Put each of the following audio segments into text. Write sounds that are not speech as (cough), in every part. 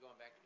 going back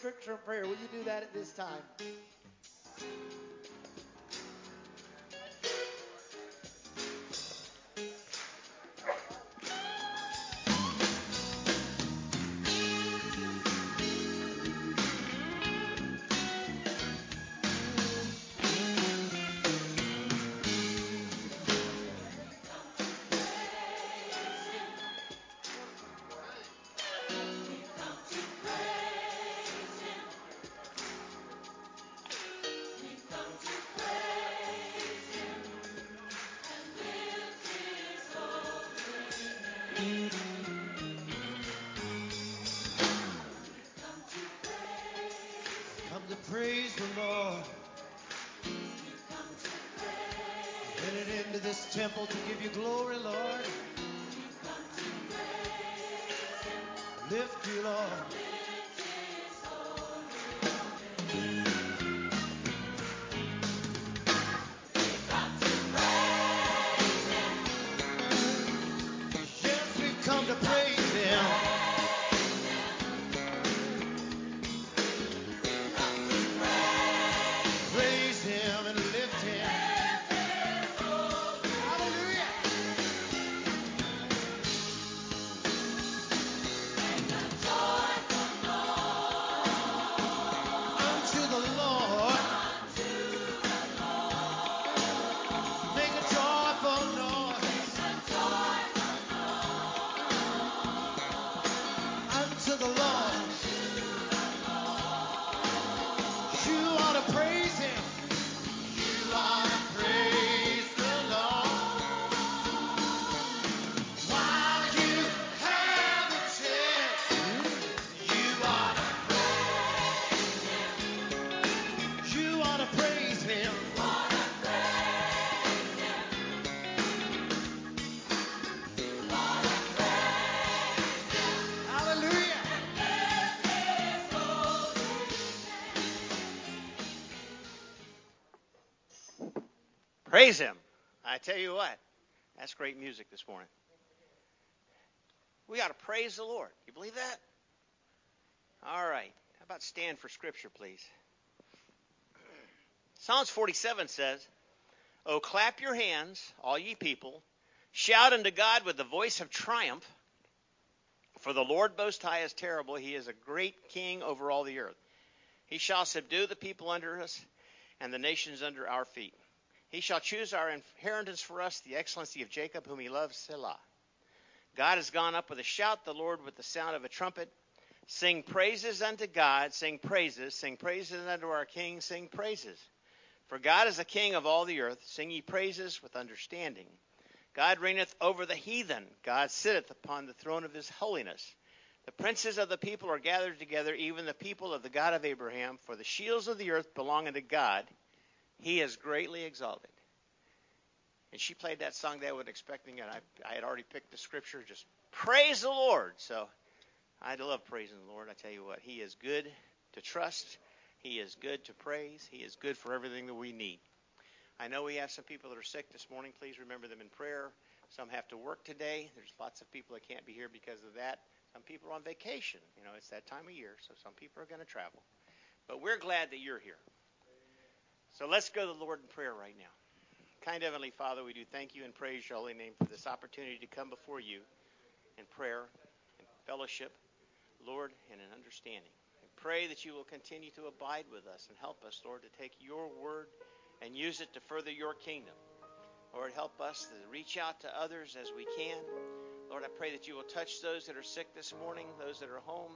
scripture and prayer. Will you do that at this time? Praise the Lord. Headed into this temple to give you glory, Lord. Lift you, Lord. Praise Him. I tell you what, that's great music this morning. We got to praise the Lord. You believe that? All right. How about stand for Scripture, please? Psalms 47 says, Oh, clap your hands, all ye people. Shout unto God with the voice of triumph. For the Lord Most High is terrible. He is a great king over all the earth. He shall subdue the people under us and the nations under our feet. He shall choose our inheritance for us, the excellency of Jacob, whom he loves, Selah. God has gone up with a shout, the Lord with the sound of a trumpet. Sing praises unto God, sing praises, sing praises unto our King, sing praises. For God is the King of all the earth, sing ye praises with understanding. God reigneth over the heathen, God sitteth upon the throne of his holiness. The princes of the people are gathered together, even the people of the God of Abraham, for the shields of the earth belong unto God. He is greatly exalted. And she played that song I was expecting, and I, I had already picked the scripture. Just praise the Lord. So I love praising the Lord. I tell you what, He is good to trust. He is good to praise. He is good for everything that we need. I know we have some people that are sick this morning. Please remember them in prayer. Some have to work today. There's lots of people that can't be here because of that. Some people are on vacation. You know, it's that time of year, so some people are going to travel. But we're glad that you're here. So let's go to the Lord in prayer right now. Kind Heavenly Father, we do thank you and praise your holy name for this opportunity to come before you in prayer and fellowship, Lord, and in understanding. I pray that you will continue to abide with us and help us, Lord, to take your word and use it to further your kingdom. Lord, help us to reach out to others as we can. Lord, I pray that you will touch those that are sick this morning, those that are home,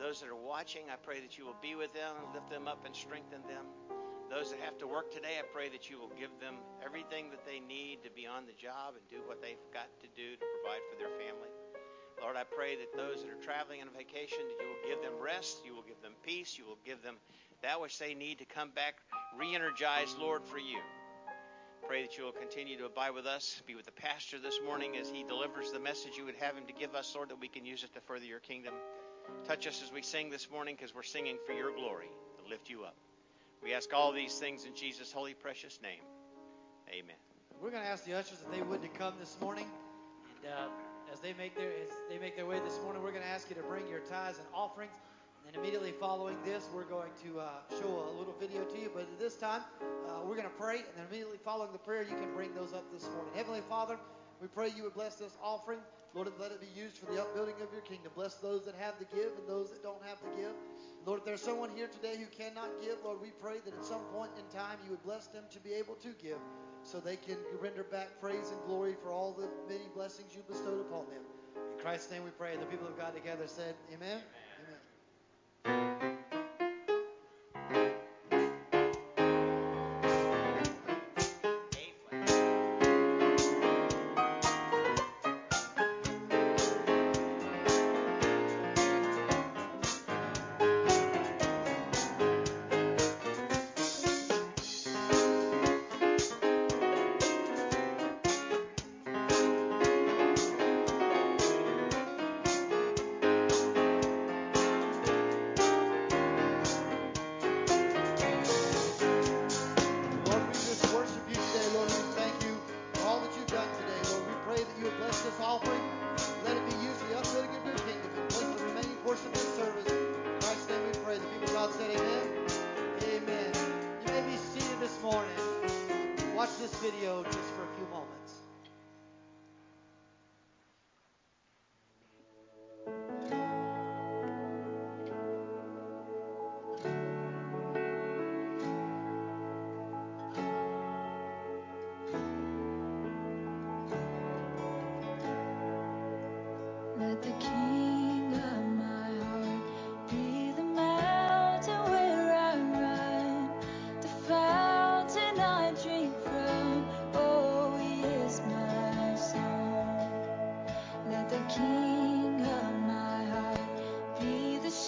those that are watching. I pray that you will be with them, and lift them up, and strengthen them. Those that have to work today, I pray that you will give them everything that they need to be on the job and do what they've got to do to provide for their family. Lord, I pray that those that are traveling on vacation, that you will give them rest, you will give them peace, you will give them that which they need to come back re-energized, Lord, for you. Pray that you will continue to abide with us, be with the pastor this morning as he delivers the message you would have him to give us, Lord, that we can use it to further your kingdom. Touch us as we sing this morning because we're singing for your glory, to lift you up. We ask all these things in Jesus' holy, precious name. Amen. We're going to ask the ushers if they would to come this morning. And uh, as they make their as they make their way this morning, we're going to ask you to bring your tithes and offerings. And then immediately following this, we're going to uh, show a little video to you. But this time, uh, we're going to pray, and then immediately following the prayer, you can bring those up this morning. Heavenly Father, we pray you would bless this offering. Lord, let it be used for the upbuilding of your kingdom. Bless those that have to give and those that don't have to give. Lord, if there's someone here today who cannot give, Lord, we pray that at some point in time you would bless them to be able to give so they can render back praise and glory for all the many blessings you bestowed upon them. In Christ's name we pray. And the people of God together said, Amen. Amen.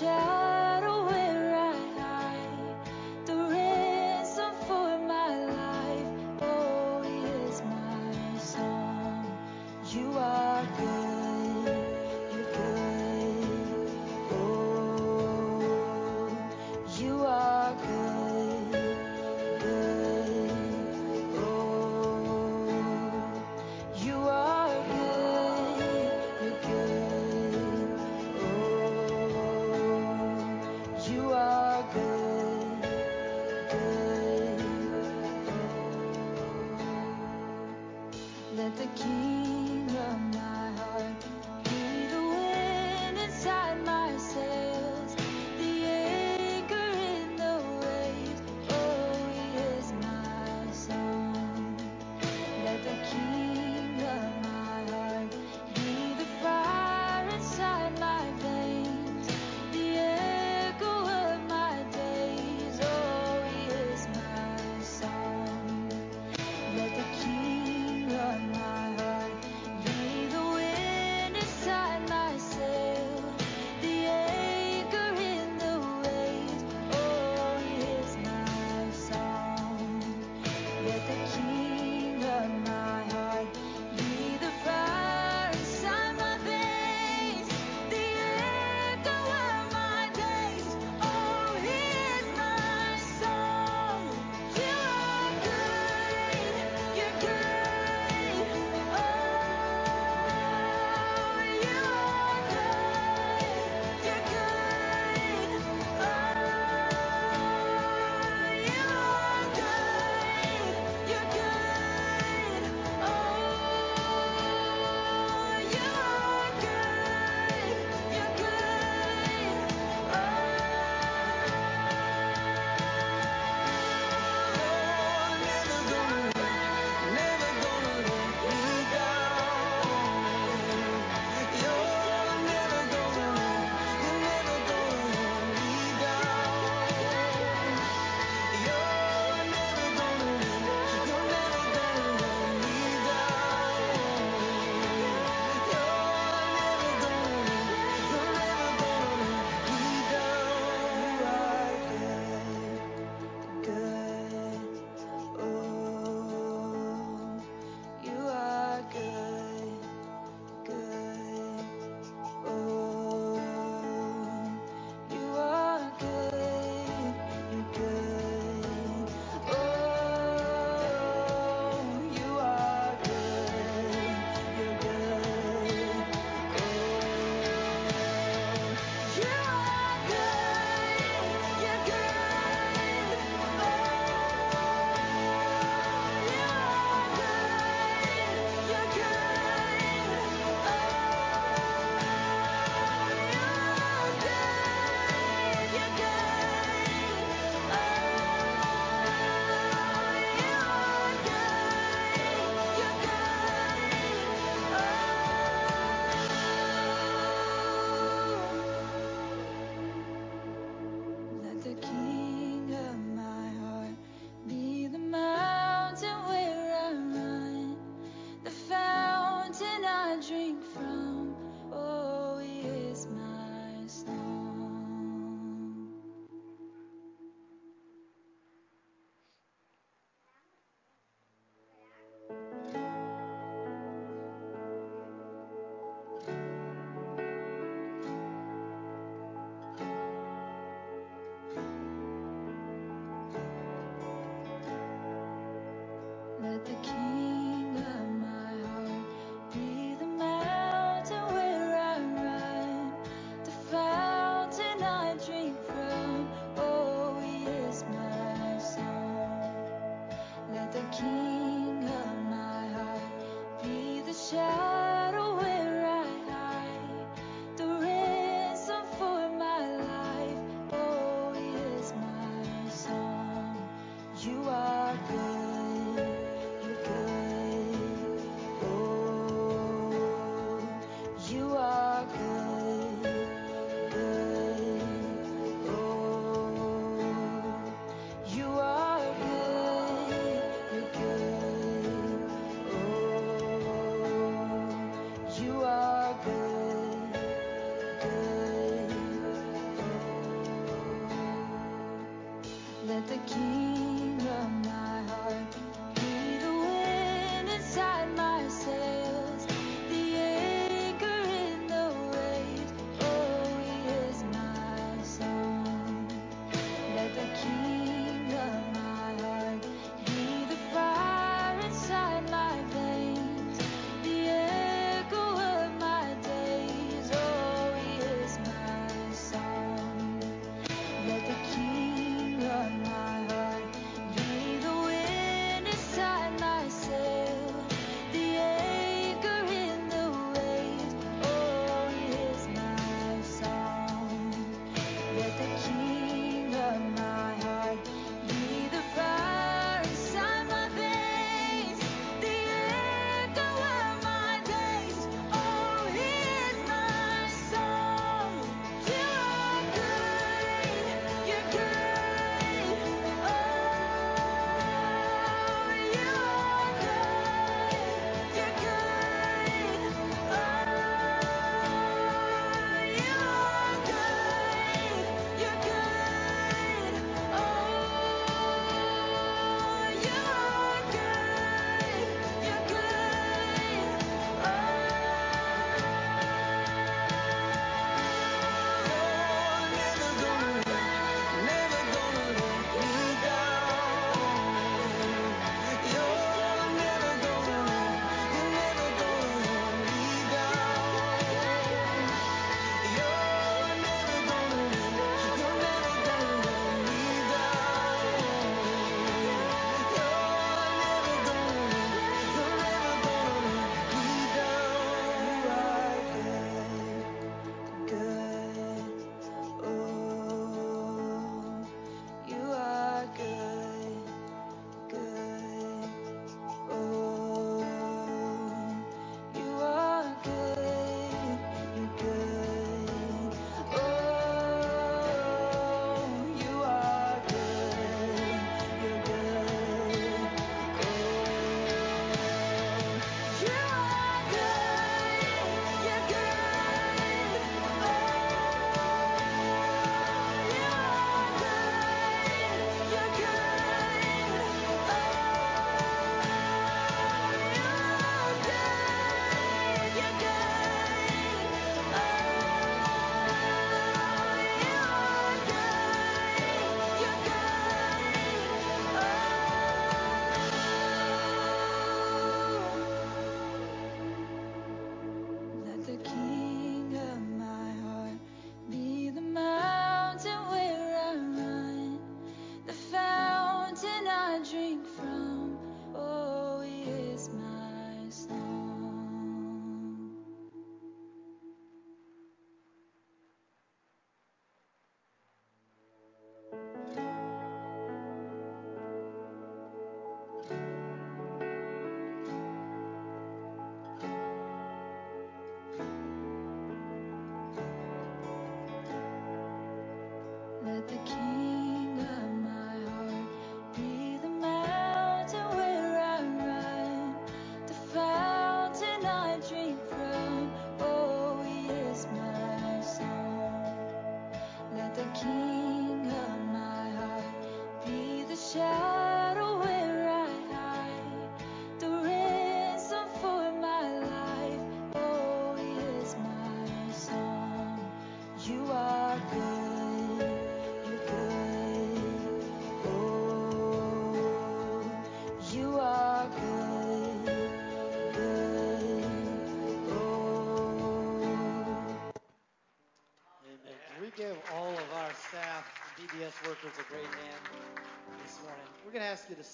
Be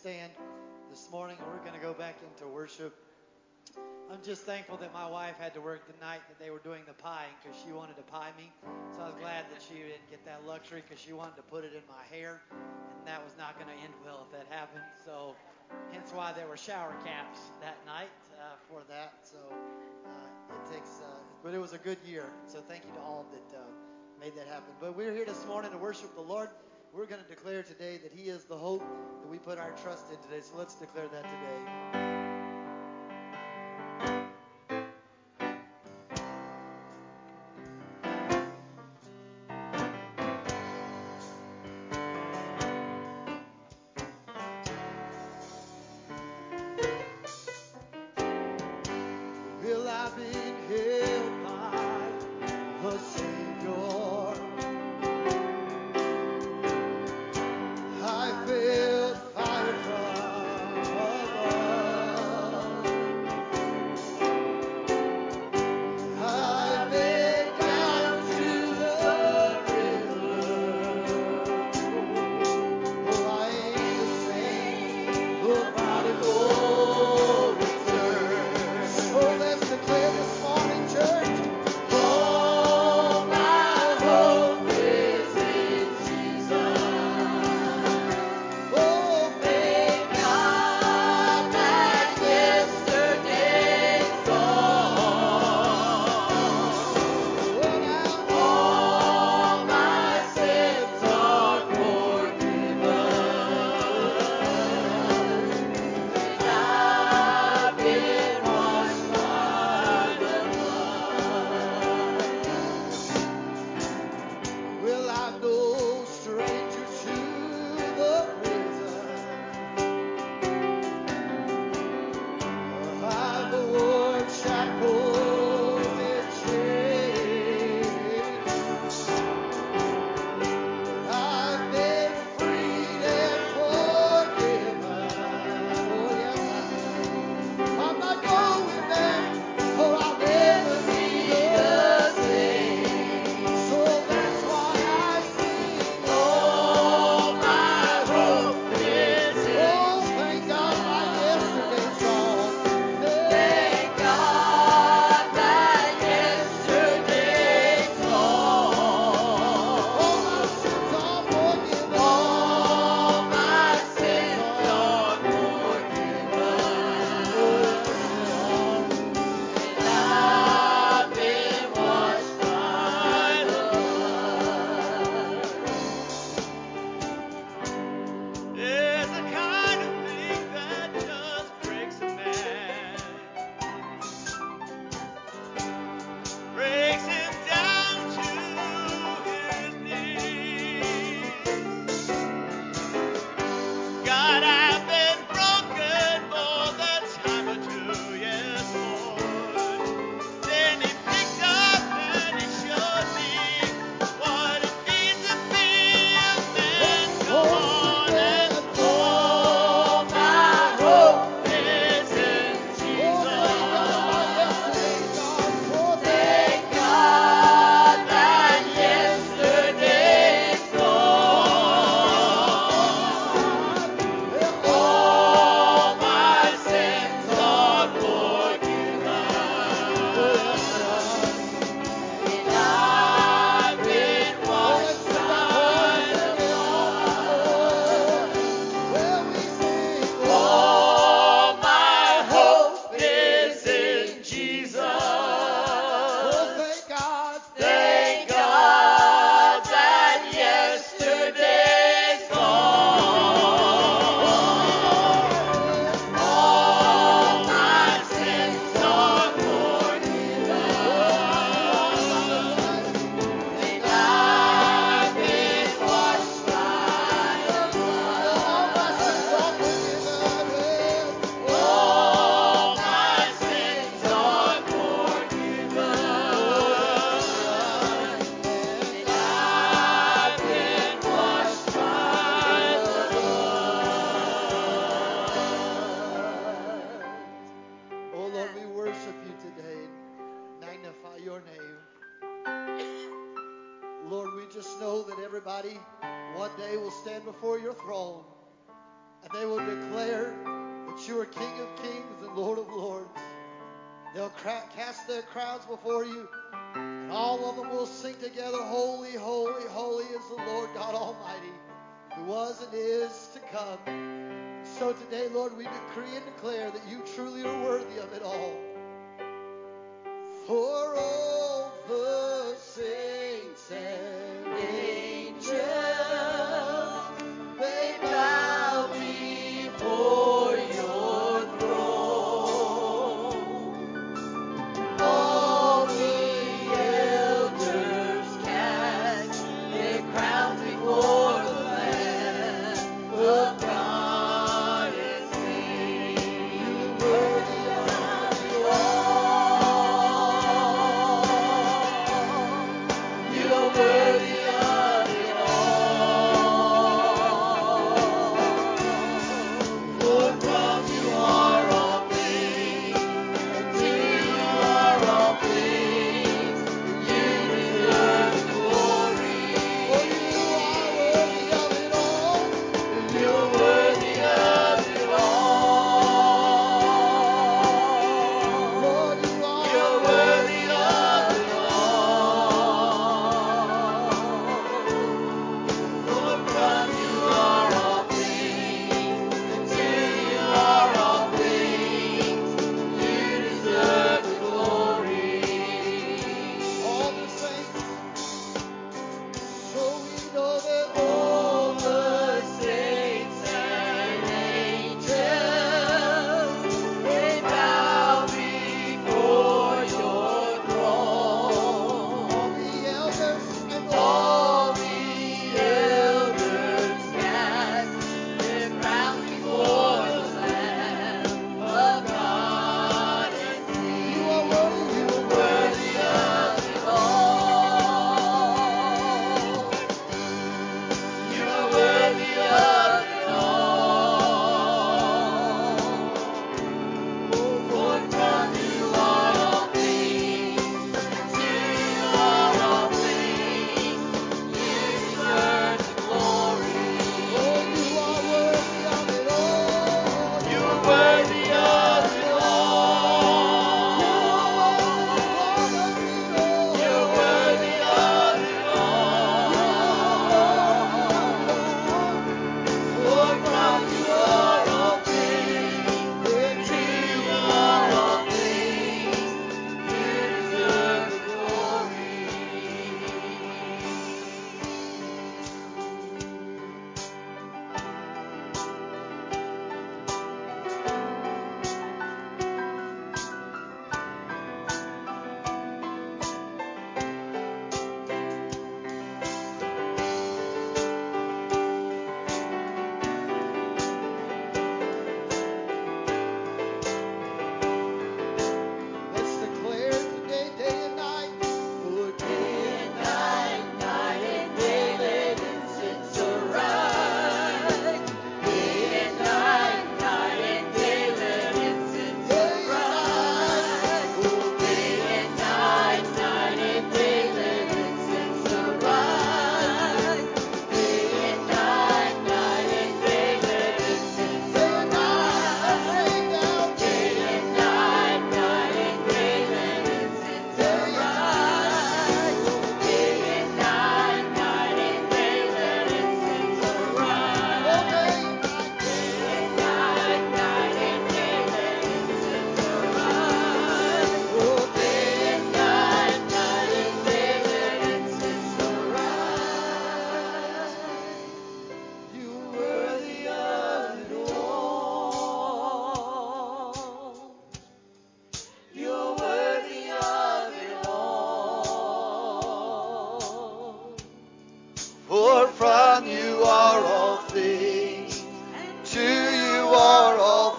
stand this morning and we're going to go back into worship. I'm just thankful that my wife had to work the night that they were doing the pieing because she wanted to pie me. So I was glad that she didn't get that luxury because she wanted to put it in my hair. And that was not going to end well if that happened. So hence why there were shower caps that night uh, for that. So uh, it takes, uh, but it was a good year. So thank you to all that uh, made that happen. But we're here this morning to worship the Lord. We're going to declare today that He is the hope that we put our trust in today. So let's declare that today.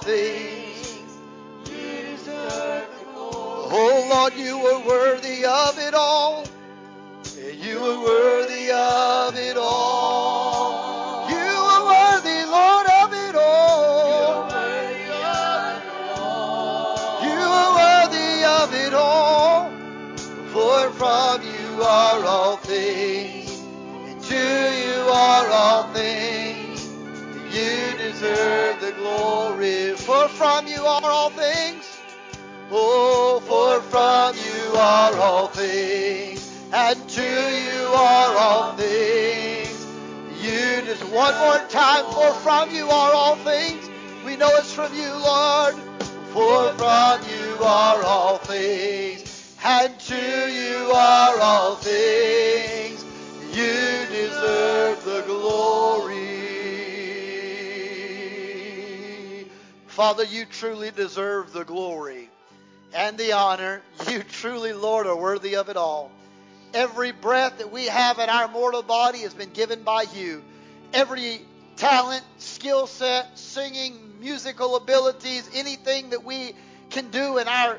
things. Oh Lord, you are worthy of it. Are all things. Oh, for from you are all things, and to you are all things. You just one more time, for from you are all things. We know it's from you, Lord. For from you are all things, and to you are all things. Father, you truly deserve the glory and the honor. You truly, Lord, are worthy of it all. Every breath that we have in our mortal body has been given by you. Every talent, skill set, singing, musical abilities, anything that we can do in our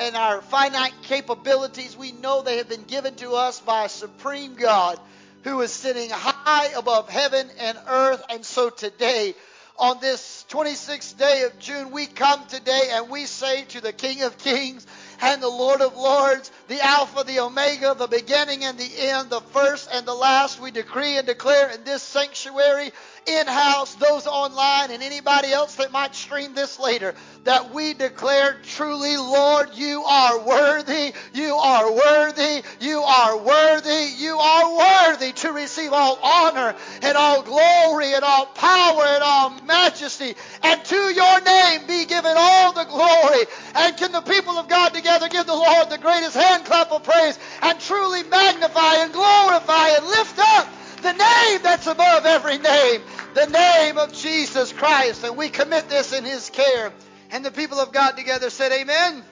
in our finite capabilities, we know they have been given to us by a supreme God who is sitting high above heaven and earth. And so today, on this 26th day of June, we come today and we say to the King of Kings and the Lord of Lords, the Alpha, the Omega, the beginning and the end, the first and the last, we decree and declare in this sanctuary, in house, those online, and anybody else that might stream this later, that we declare truly, Lord, you are worthy, you are worthy, you are worthy, you are worthy to receive all honor and all glory and all power and all majesty. And to your name be given all the glory. And can the people of God together give the Lord the greatest hand clap of praise and truly magnify and glorify and lift up the name that's above every name, the name of Jesus Christ. And we commit this in his care. And the people of God together said, Amen.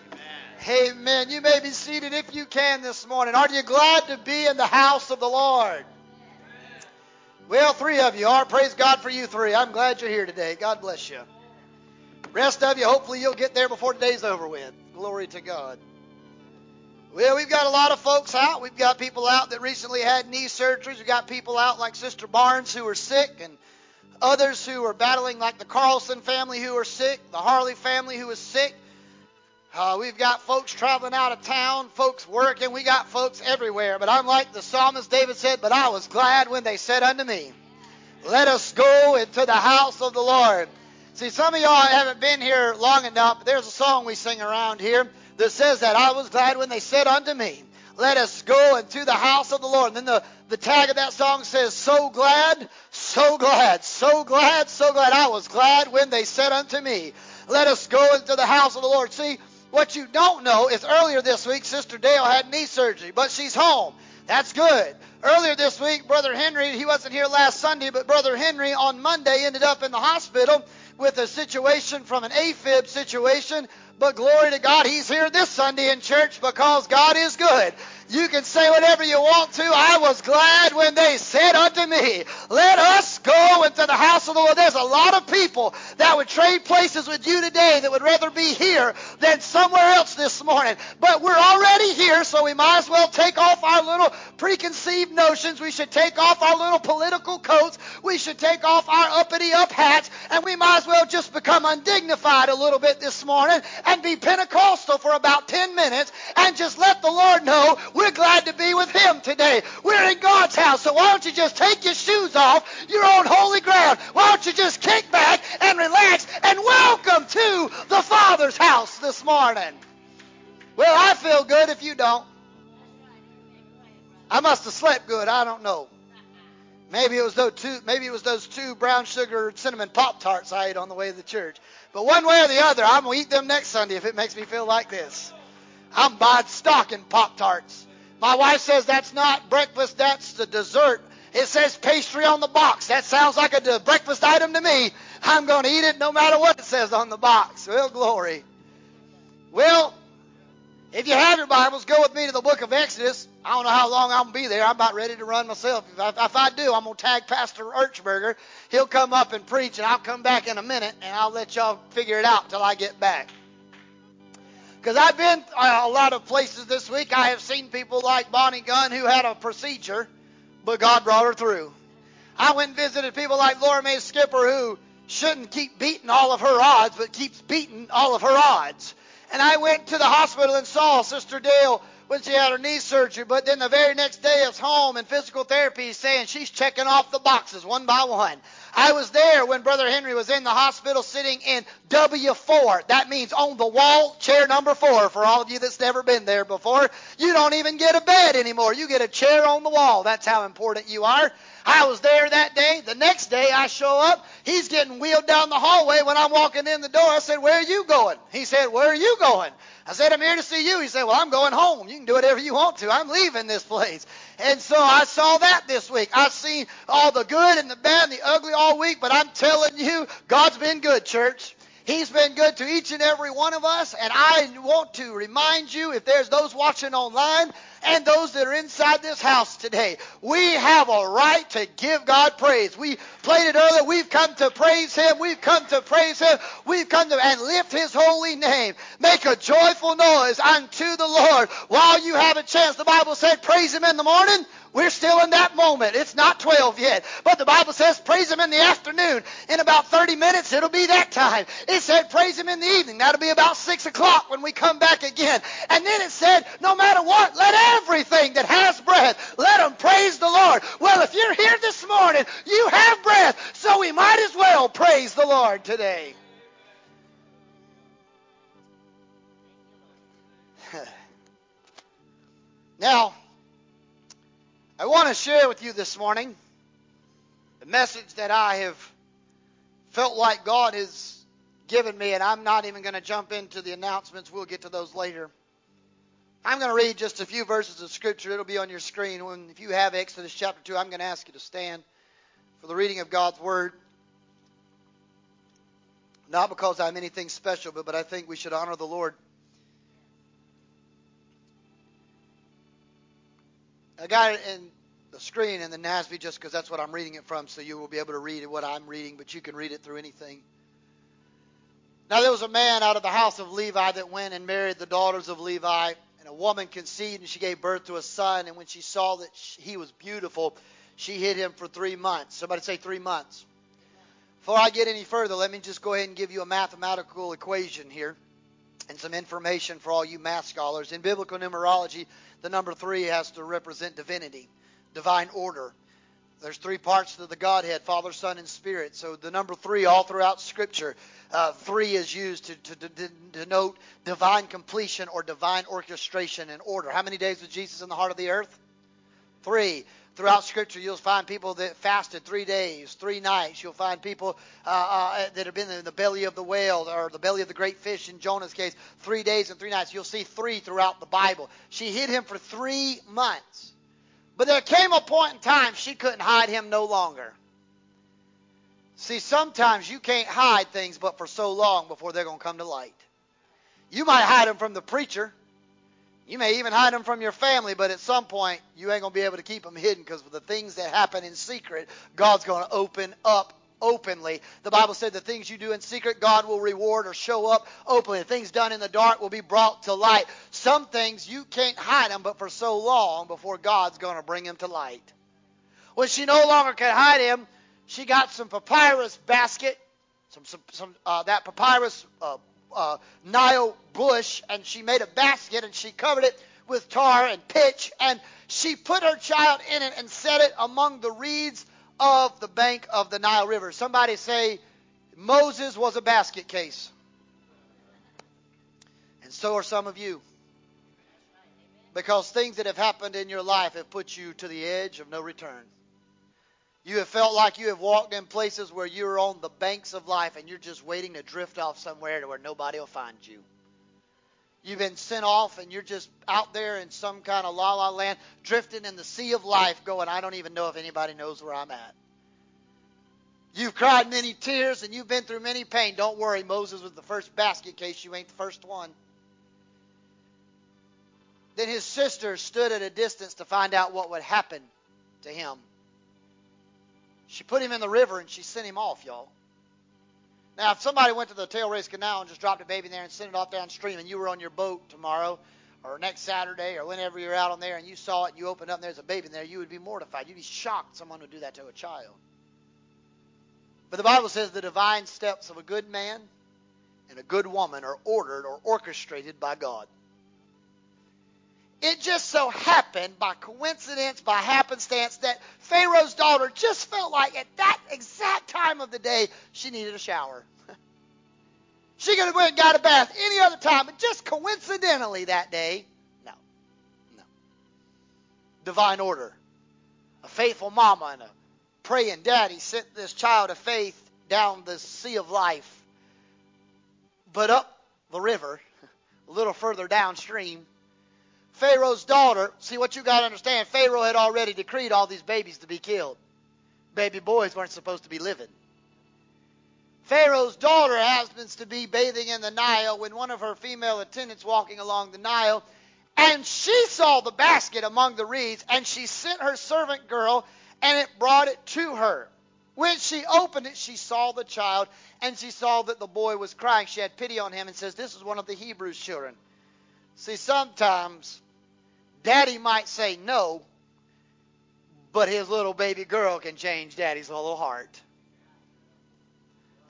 Amen. You may be seated if you can this morning. Are you glad to be in the house of the Lord? Well, three of you are. Praise God for you three. I'm glad you're here today. God bless you. Rest of you, hopefully you'll get there before today's over with. Glory to God. Well, we've got a lot of folks out. We've got people out that recently had knee surgeries. We've got people out like Sister Barnes who are sick and others who are battling like the Carlson family who are sick, the Harley family who is sick. Uh, we've got folks traveling out of town, folks working. We got folks everywhere. But I'm like the psalmist David said, but I was glad when they said unto me, let us go into the house of the Lord. See, some of y'all haven't been here long enough. But there's a song we sing around here that says that I was glad when they said unto me, let us go into the house of the Lord. And then the, the tag of that song says, so glad, so glad, so glad, so glad. I was glad when they said unto me, let us go into the house of the Lord. See, what you don't know is earlier this week, Sister Dale had knee surgery, but she's home. That's good. Earlier this week, Brother Henry, he wasn't here last Sunday, but Brother Henry on Monday ended up in the hospital with a situation from an AFib situation. But glory to God, he's here this Sunday in church because God is good. You can say whatever you want to. I was glad when they said unto me, Let us go into the house of the Lord. There's a lot of people that would trade places with you today that would rather be here than somewhere else this morning. But we're already here, so we might as well take off our little preconceived notions. We should take off our little political coats. We should take off our uppity up hats, and we might as well just become undignified a little bit this morning and be Pentecostal for about 10 minutes and just let the Lord know we're glad to be with Him today. We're in God's house, so why don't you just take your shoes off? You're on holy ground. Why don't you just kick back and relax and welcome to the Father's house this morning? Well, I feel good if you don't. I must have slept good. I don't know. Maybe it was those two. Maybe it was those two brown sugar cinnamon pop tarts I ate on the way to the church. But one way or the other, I'm gonna eat them next Sunday if it makes me feel like this. I'm buying stock in pop tarts. My wife says that's not breakfast. That's the dessert. It says pastry on the box. That sounds like a breakfast item to me. I'm going to eat it no matter what it says on the box. Well, glory. Well, if you have your Bibles, go with me to the book of Exodus. I don't know how long I'm going to be there. I'm about ready to run myself. If I, if I do, I'm going to tag Pastor Urchberger. He'll come up and preach, and I'll come back in a minute, and I'll let y'all figure it out until I get back. Because I've been uh, a lot of places this week. I have seen people like Bonnie Gunn who had a procedure, but God brought her through. I went and visited people like Laura Mae Skipper who shouldn't keep beating all of her odds, but keeps beating all of her odds. And I went to the hospital and saw Sister Dale when she had her knee surgery, but then the very next day it's home and physical therapy is saying she's checking off the boxes one by one. I was there when Brother Henry was in the hospital sitting in W4. That means on the wall, chair number four. For all of you that's never been there before, you don't even get a bed anymore. You get a chair on the wall. That's how important you are. I was there that day. The next day I show up. He's getting wheeled down the hallway when I'm walking in the door. I said, Where are you going? He said, Where are you going? I said, I'm here to see you. He said, Well, I'm going home. You can do whatever you want to. I'm leaving this place. And so I saw that this week. I've seen all the good and the bad and the ugly all week, but I'm telling you, God's been good, church. He's been good to each and every one of us, and I want to remind you, if there's those watching online and those that are inside this house today, we have a right to give God praise. We played it earlier. We've come to praise Him. We've come to praise Him. We've come to and lift His holy name. Make a joyful noise unto the Lord while you have a chance. The Bible said, praise Him in the morning. We're still in that moment. It's not 12 yet. But the Bible says praise Him in the afternoon. In about 30 minutes, it'll be that time. It said praise Him in the evening. That'll be about 6 o'clock when we come back again. And then it said, no matter what, let everything that has breath, let them praise the Lord. Well, if you're here this morning, you have breath. So we might as well praise the Lord today. (laughs) now, I want to share with you this morning the message that I have felt like God has given me, and I'm not even going to jump into the announcements. We'll get to those later. I'm going to read just a few verses of Scripture. It'll be on your screen. When, if you have Exodus chapter 2, I'm going to ask you to stand for the reading of God's Word. Not because I'm anything special, but, but I think we should honor the Lord. I got it in the screen in the NASB just because that's what I'm reading it from, so you will be able to read what I'm reading, but you can read it through anything. Now there was a man out of the house of Levi that went and married the daughters of Levi, a woman conceived and she gave birth to a son. And when she saw that he was beautiful, she hid him for three months. Somebody say three months. Before I get any further, let me just go ahead and give you a mathematical equation here and some information for all you math scholars. In biblical numerology, the number three has to represent divinity, divine order. There's three parts to the Godhead Father, Son, and Spirit. So the number three, all throughout Scripture, uh, three is used to, to, to, denote divine completion or divine orchestration and order. How many days was Jesus in the heart of the earth? Three. Throughout Scripture, you'll find people that fasted three days, three nights. You'll find people uh, uh, that have been in the belly of the whale or the belly of the great fish in Jonah's case, three days and three nights. You'll see three throughout the Bible. She hid him for three months. But there came a point in time she couldn't hide him no longer. See, sometimes you can't hide things but for so long before they're going to come to light. You might hide them from the preacher. You may even hide them from your family, but at some point, you ain't going to be able to keep them hidden because the things that happen in secret, God's going to open up openly. The Bible said the things you do in secret, God will reward or show up openly. The things done in the dark will be brought to light. Some things you can't hide them, but for so long before God's going to bring them to light. When she no longer could hide him, she got some papyrus basket, some, some, some uh, that papyrus uh, uh, Nile bush, and she made a basket and she covered it with tar and pitch, and she put her child in it and set it among the reeds of the bank of the Nile River. Somebody say Moses was a basket case. And so are some of you. Because things that have happened in your life have put you to the edge of no return. You have felt like you have walked in places where you're on the banks of life and you're just waiting to drift off somewhere to where nobody will find you. You've been sent off and you're just out there in some kind of la la land, drifting in the sea of life, going, I don't even know if anybody knows where I'm at. You've cried many tears and you've been through many pain. Don't worry, Moses was the first basket case. You ain't the first one. Then his sister stood at a distance to find out what would happen to him. She put him in the river and she sent him off, y'all. Now, if somebody went to the Tailrace Canal and just dropped a baby there and sent it off downstream, and you were on your boat tomorrow or next Saturday or whenever you're out on there and you saw it and you opened up and there's a baby in there, you would be mortified. You'd be shocked someone would do that to a child. But the Bible says the divine steps of a good man and a good woman are ordered or orchestrated by God. It just so happened by coincidence, by happenstance, that Pharaoh's daughter just felt like at that exact time of the day she needed a shower. (laughs) she could have went and got a bath any other time, but just coincidentally that day, no. No. Divine order. A faithful mama and a praying daddy sent this child of faith down the sea of life. But up the river, (laughs) a little further downstream, Pharaoh's daughter, see what you got to understand, Pharaoh had already decreed all these babies to be killed. Baby boys weren't supposed to be living. Pharaoh's daughter happens to be bathing in the Nile when one of her female attendants walking along the Nile, and she saw the basket among the reeds, and she sent her servant girl, and it brought it to her. When she opened it, she saw the child, and she saw that the boy was crying. She had pity on him and says, This is one of the Hebrews' children. See, sometimes Daddy might say no, but his little baby girl can change Daddy's little heart.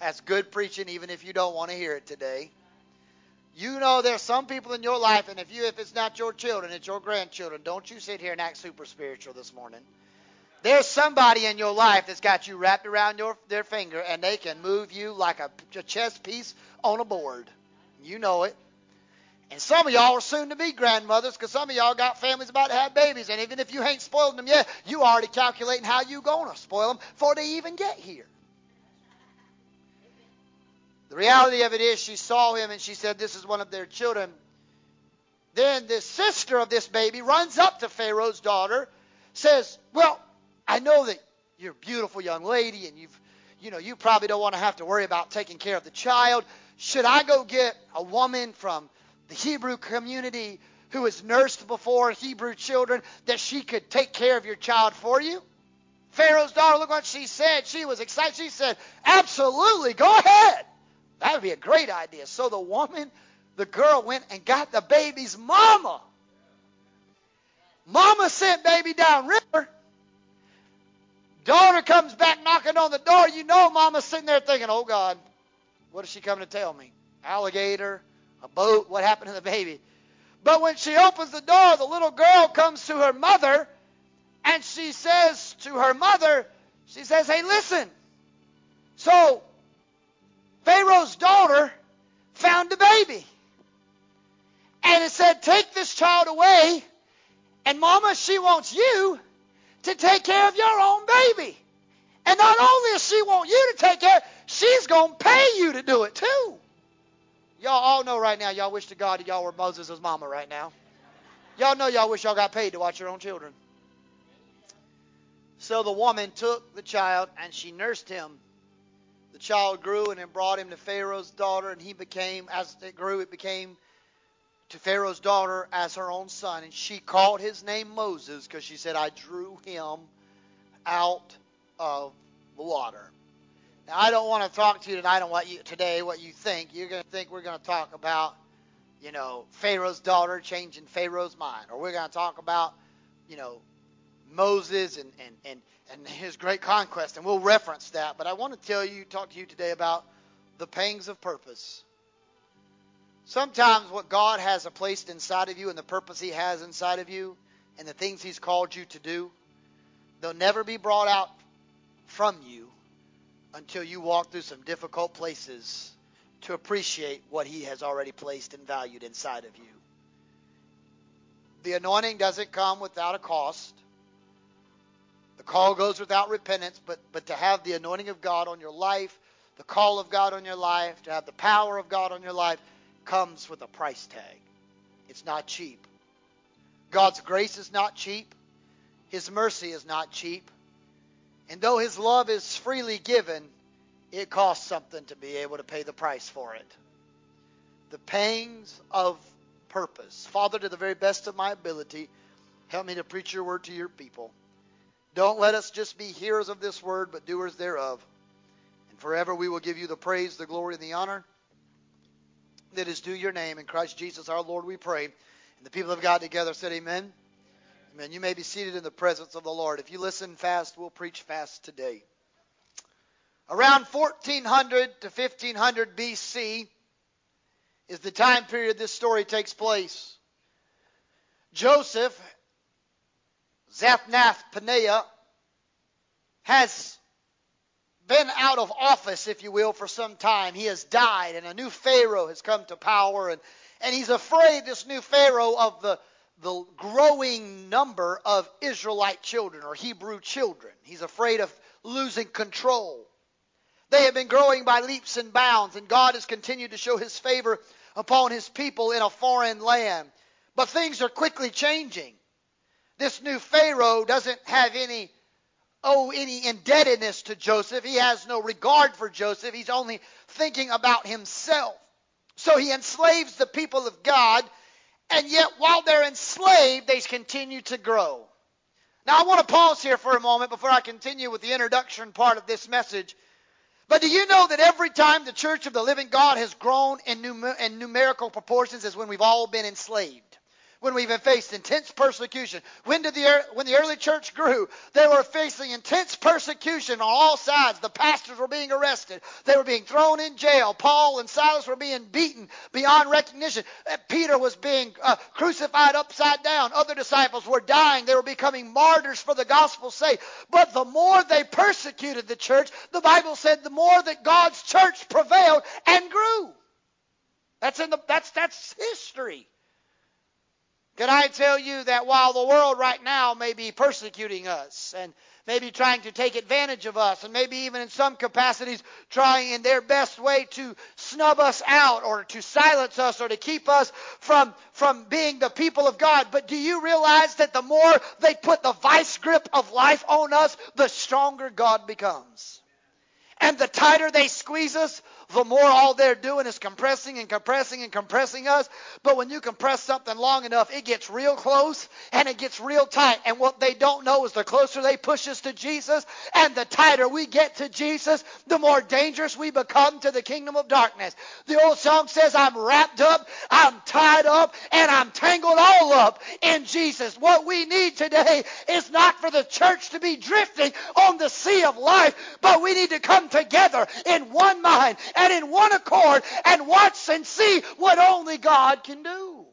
That's good preaching, even if you don't want to hear it today. You know there's some people in your life, and if you if it's not your children, it's your grandchildren. Don't you sit here and act super spiritual this morning. There's somebody in your life that's got you wrapped around your their finger, and they can move you like a, a chess piece on a board. You know it. And some of y'all are soon to be grandmothers because some of y'all got families about to have babies. And even if you ain't spoiled them yet, you already calculating how you going to spoil them before they even get here. The reality of it is she saw him and she said, This is one of their children. Then the sister of this baby runs up to Pharaoh's daughter, says, Well, I know that you're a beautiful young lady and you've you know, you probably don't want to have to worry about taking care of the child. Should I go get a woman from the Hebrew community who has nursed before Hebrew children that she could take care of your child for you? Pharaoh's daughter, look what she said. She was excited. She said, Absolutely, go ahead. That would be a great idea. So the woman, the girl went and got the baby's mama. Mama sent baby down river. Daughter comes back knocking on the door. You know mama's sitting there thinking, oh God, what is she coming to tell me? Alligator, a boat, what happened to the baby? But when she opens the door, the little girl comes to her mother and she says to her mother, she says, hey, listen. So Pharaoh's daughter found a baby. And it said, take this child away. And mama, she wants you to take care of your own baby. And not only does she want you to take care, she's going to pay you to do it too. Y'all all know right now, y'all wish to God that y'all were Moses' mama right now. Y'all know y'all wish y'all got paid to watch your own children. So the woman took the child and she nursed him. The child grew and then brought him to Pharaoh's daughter, and he became, as it grew, it became to Pharaoh's daughter as her own son. And she called his name Moses because she said, I drew him out of the water. Now, I don't want to talk to you tonight on what you today, what you think. You're going to think we're going to talk about, you know, Pharaoh's daughter changing Pharaoh's mind, or we're going to talk about, you know, Moses and and and and his great conquest, and we'll reference that. But I want to tell you, talk to you today about the pangs of purpose. Sometimes what God has placed inside of you and the purpose He has inside of you and the things He's called you to do, they'll never be brought out from you until you walk through some difficult places to appreciate what He has already placed and valued inside of you. The anointing doesn't come without a cost. The call goes without repentance, but, but to have the anointing of God on your life, the call of God on your life, to have the power of God on your life, comes with a price tag. It's not cheap. God's grace is not cheap. His mercy is not cheap. And though His love is freely given, it costs something to be able to pay the price for it. The pangs of purpose. Father, to the very best of my ability, help me to preach your word to your people. Don't let us just be hearers of this word, but doers thereof. And forever we will give you the praise, the glory, and the honor that is due your name. In Christ Jesus our Lord we pray. And the people of God together said, Amen. Amen. You may be seated in the presence of the Lord. If you listen fast, we'll preach fast today. Around 1400 to 1500 BC is the time period this story takes place. Joseph, Zaphnath Paneah, has been out of office, if you will, for some time. He has died, and a new Pharaoh has come to power, and, and he's afraid, this new Pharaoh, of the, the growing number of Israelite children or Hebrew children. He's afraid of losing control. They have been growing by leaps and bounds, and God has continued to show his favor upon his people in a foreign land. But things are quickly changing. This new Pharaoh doesn't have any owe any indebtedness to Joseph. He has no regard for Joseph. He's only thinking about himself. So he enslaves the people of God, and yet while they're enslaved, they continue to grow. Now I want to pause here for a moment before I continue with the introduction part of this message. But do you know that every time the church of the living God has grown in, in numerical proportions is when we've all been enslaved? When we've faced intense persecution. When did the when the early church grew, they were facing intense persecution on all sides. The pastors were being arrested. They were being thrown in jail. Paul and Silas were being beaten beyond recognition. Uh, Peter was being uh, crucified upside down. Other disciples were dying. They were becoming martyrs for the gospel's sake. But the more they persecuted the church, the Bible said the more that God's church prevailed and grew. That's in the that's that's history. Can I tell you that while the world right now may be persecuting us and maybe trying to take advantage of us and maybe even in some capacities trying in their best way to snub us out or to silence us or to keep us from, from being the people of God. But do you realize that the more they put the vice grip of life on us, the stronger God becomes? And the tighter they squeeze us, the more all they're doing is compressing and compressing and compressing us. But when you compress something long enough, it gets real close and it gets real tight. And what they don't know is the closer they push us to Jesus and the tighter we get to Jesus, the more dangerous we become to the kingdom of darkness. The old song says, I'm wrapped up, I'm tied up, and I'm tangled all up in Jesus. What we need today is not for the church to be drifting on the sea of life, but we need to come together in one mind and in one accord and watch and see what only God can do.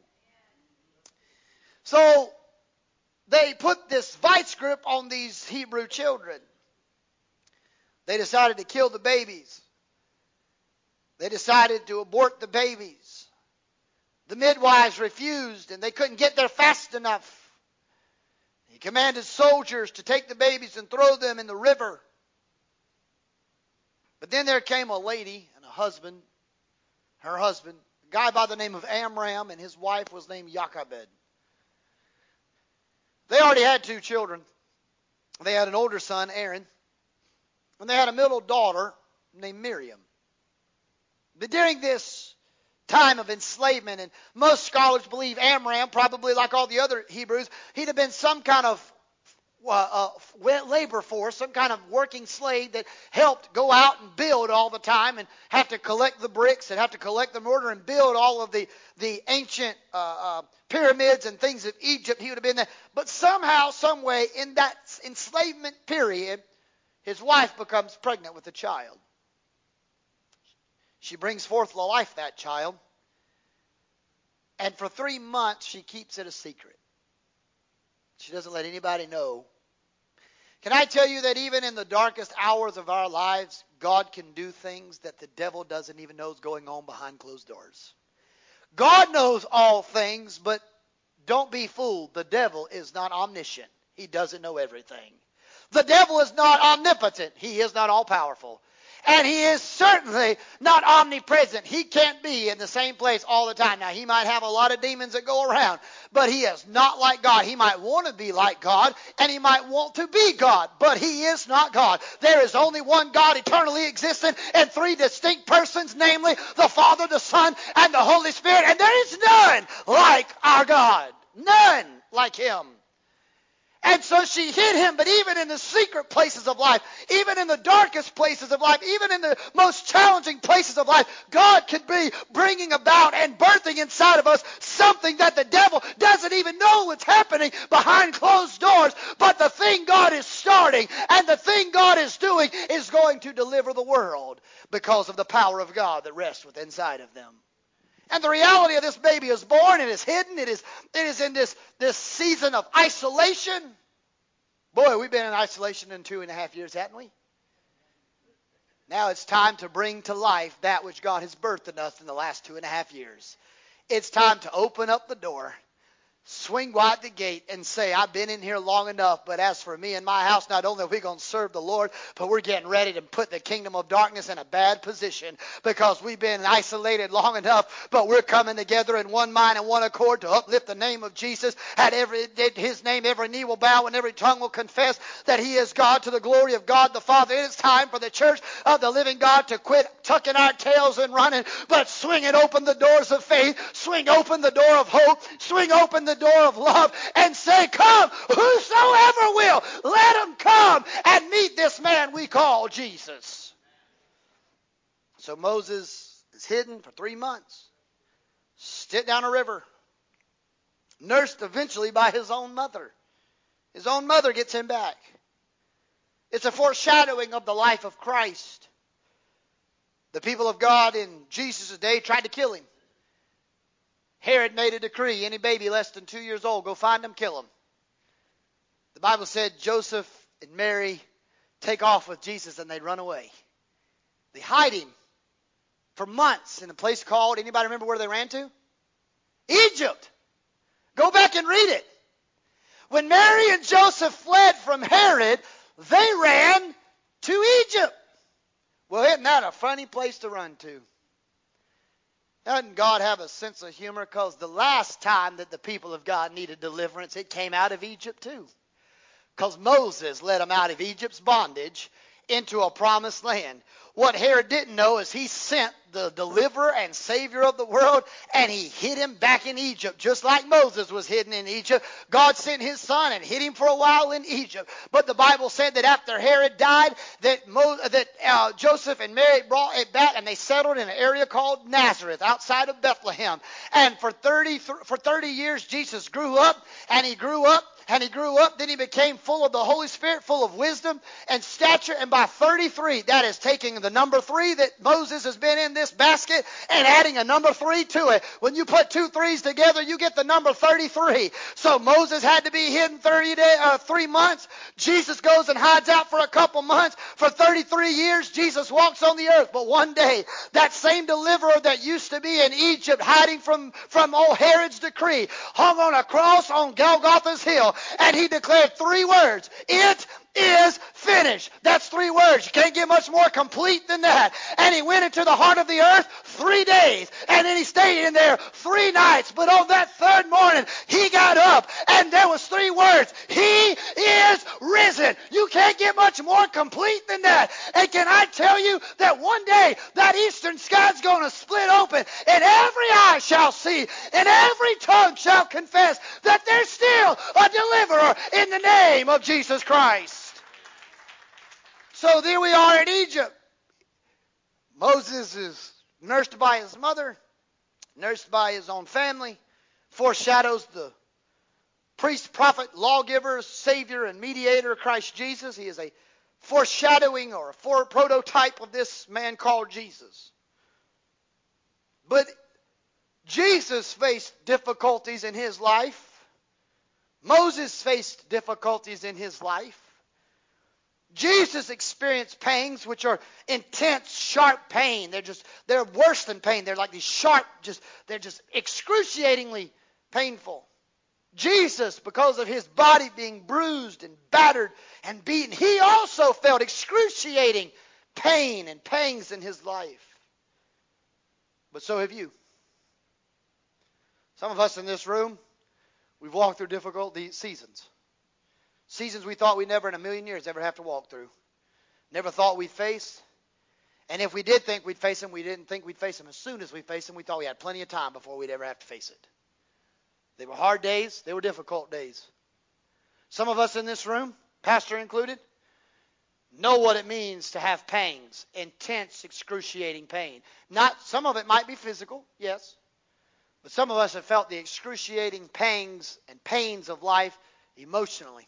So they put this vice grip on these Hebrew children. They decided to kill the babies. They decided to abort the babies. The midwives refused and they couldn't get there fast enough. He commanded soldiers to take the babies and throw them in the river. But then there came a lady and a husband, her husband, a guy by the name of Amram, and his wife was named Jochebed. They already had two children. They had an older son, Aaron, and they had a middle daughter named Miriam. But during this time of enslavement, and most scholars believe Amram, probably like all the other Hebrews, he'd have been some kind of uh, uh, labor force, some kind of working slave that helped go out and build all the time and have to collect the bricks and have to collect the mortar and build all of the, the ancient uh, uh, pyramids and things of Egypt. He would have been there. But somehow, some way, in that enslavement period, his wife becomes pregnant with a child. She brings forth to life that child. And for three months, she keeps it a secret. She doesn't let anybody know. Can I tell you that even in the darkest hours of our lives, God can do things that the devil doesn't even know is going on behind closed doors? God knows all things, but don't be fooled. The devil is not omniscient. He doesn't know everything. The devil is not omnipotent. He is not all powerful. And he is certainly not omnipresent. He can't be in the same place all the time. Now, he might have a lot of demons that go around, but he is not like God. He might want to be like God, and he might want to be God, but he is not God. There is only one God eternally existent and three distinct persons, namely the Father, the Son, and the Holy Spirit, and there is none like our God. None like him. And so she hid him, but even in the secret places of life, even in the darkest places of life, even in the most challenging places of life, God could be bringing about and birthing inside of us something that the devil doesn't even know what's happening behind closed doors. But the thing God is starting and the thing God is doing is going to deliver the world because of the power of God that rests within inside of them. And the reality of this baby is born, it is hidden, it is, it is in this, this season of isolation. Boy, we've been in isolation in two and a half years, haven't we? Now it's time to bring to life that which God has birthed in us in the last two and a half years. It's time to open up the door swing wide the gate and say, I've been in here long enough, but as for me and my house, not only are we going to serve the Lord, but we're getting ready to put the kingdom of darkness in a bad position because we've been isolated long enough, but we're coming together in one mind and one accord to uplift the name of Jesus. At every his name, every knee will bow and every tongue will confess that he is God to the glory of God the Father. It is time for the church of the living God to quit tucking our tails and running, but swing it open the doors of faith, swing open the door of hope, swing open the door of love and say, Come, whosoever will, let him come and meet this man we call Jesus. So Moses is hidden for three months, sit down a river, nursed eventually by his own mother. His own mother gets him back. It's a foreshadowing of the life of Christ. The people of God in Jesus' day tried to kill him. Herod made a decree any baby less than two years old, go find him, kill him. The Bible said Joseph and Mary take off with Jesus and they run away. They hide him for months in a place called, anybody remember where they ran to? Egypt. Go back and read it. When Mary and Joseph fled from Herod, they ran to Egypt. Well, isn't that a funny place to run to? Doesn't God have a sense of humor? Because the last time that the people of God needed deliverance, it came out of Egypt too. Because Moses led them out of Egypt's bondage into a promised land. What Herod didn't know is he sent the deliverer and savior of the world and he hid him back in Egypt, just like Moses was hidden in Egypt. God sent his son and hid him for a while in Egypt. But the Bible said that after Herod died, that, Mo, that uh, Joseph and Mary brought it back and they settled in an area called Nazareth outside of Bethlehem. And for 30, for 30 years, Jesus grew up and he grew up and he grew up. Then he became full of the Holy Spirit, full of wisdom and stature. And by 33, that is taking the number three that Moses has been in this basket and adding a number three to it. When you put two threes together, you get the number 33. So Moses had to be hidden 30 day, uh, three months. Jesus goes and hides out for a couple months. For 33 years, Jesus walks on the earth. But one day, that same deliverer that used to be in Egypt, hiding from, from old Herod's decree, hung on a cross on Golgotha's hill and he declared three words. It is finished. That's three words. You can't get much more complete than that. And he went into the heart of the earth three days. And then he stayed in there three nights. But on that third morning, he got up and there was three words. He is risen. You can't get much more complete than that. And can I tell you that one day that eastern sky's going to split open and every eye shall see and every tongue shall confess that there's still a deliverer in the name of Jesus Christ. So there we are in Egypt. Moses is nursed by his mother, nursed by his own family, foreshadows the priest, prophet, lawgiver, savior, and mediator, Christ Jesus. He is a foreshadowing or a fore prototype of this man called Jesus. But Jesus faced difficulties in his life. Moses faced difficulties in his life. Jesus experienced pains which are intense, sharp pain. They're just they're worse than pain. They're like these sharp, just they're just excruciatingly painful. Jesus, because of his body being bruised and battered and beaten, he also felt excruciating pain and pangs in his life. But so have you. Some of us in this room, we've walked through difficult seasons. Seasons we thought we'd never in a million years ever have to walk through. Never thought we'd face. And if we did think we'd face them, we didn't think we'd face them as soon as we faced them. We thought we had plenty of time before we'd ever have to face it. They were hard days. They were difficult days. Some of us in this room, pastor included, know what it means to have pangs, intense, excruciating pain. Not some of it might be physical, yes, but some of us have felt the excruciating pangs and pains of life emotionally.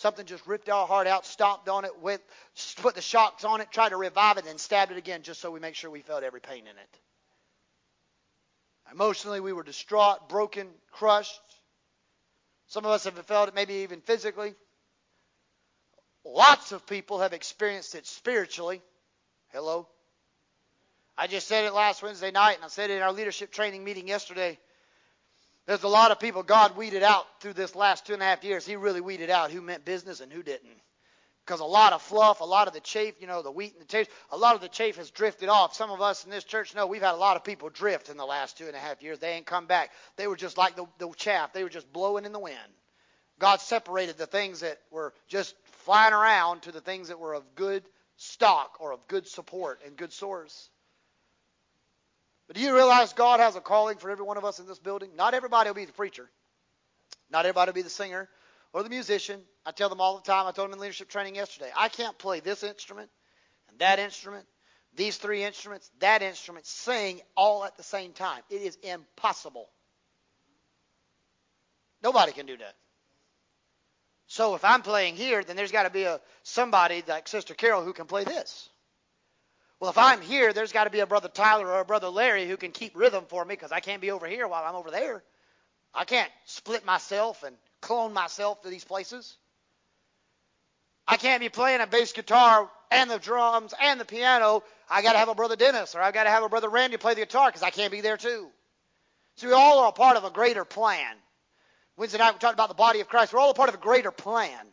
Something just ripped our heart out, stomped on it, went, put the shocks on it, tried to revive it, and stabbed it again just so we make sure we felt every pain in it. Emotionally, we were distraught, broken, crushed. Some of us have felt it maybe even physically. Lots of people have experienced it spiritually. Hello? I just said it last Wednesday night, and I said it in our leadership training meeting yesterday. There's a lot of people God weeded out through this last two and a half years. He really weeded out who meant business and who didn't. Because a lot of fluff, a lot of the chaff, you know, the wheat and the chaff, a lot of the chaff has drifted off. Some of us in this church know we've had a lot of people drift in the last two and a half years. They ain't come back. They were just like the, the chaff. They were just blowing in the wind. God separated the things that were just flying around to the things that were of good stock or of good support and good source. But do you realize God has a calling for every one of us in this building? Not everybody will be the preacher. Not everybody will be the singer or the musician. I tell them all the time. I told them in leadership training yesterday. I can't play this instrument and that instrument, these three instruments, that instrument, sing all at the same time. It is impossible. Nobody can do that. So if I'm playing here, then there's got to be a somebody like Sister Carol who can play this. Well, if I'm here, there's got to be a brother Tyler or a brother Larry who can keep rhythm for me because I can't be over here while I'm over there. I can't split myself and clone myself to these places. I can't be playing a bass guitar and the drums and the piano. I got to have a brother Dennis or I got to have a brother Randy play the guitar because I can't be there too. So we all are a part of a greater plan. Wednesday night we talked about the body of Christ. We're all a part of a greater plan.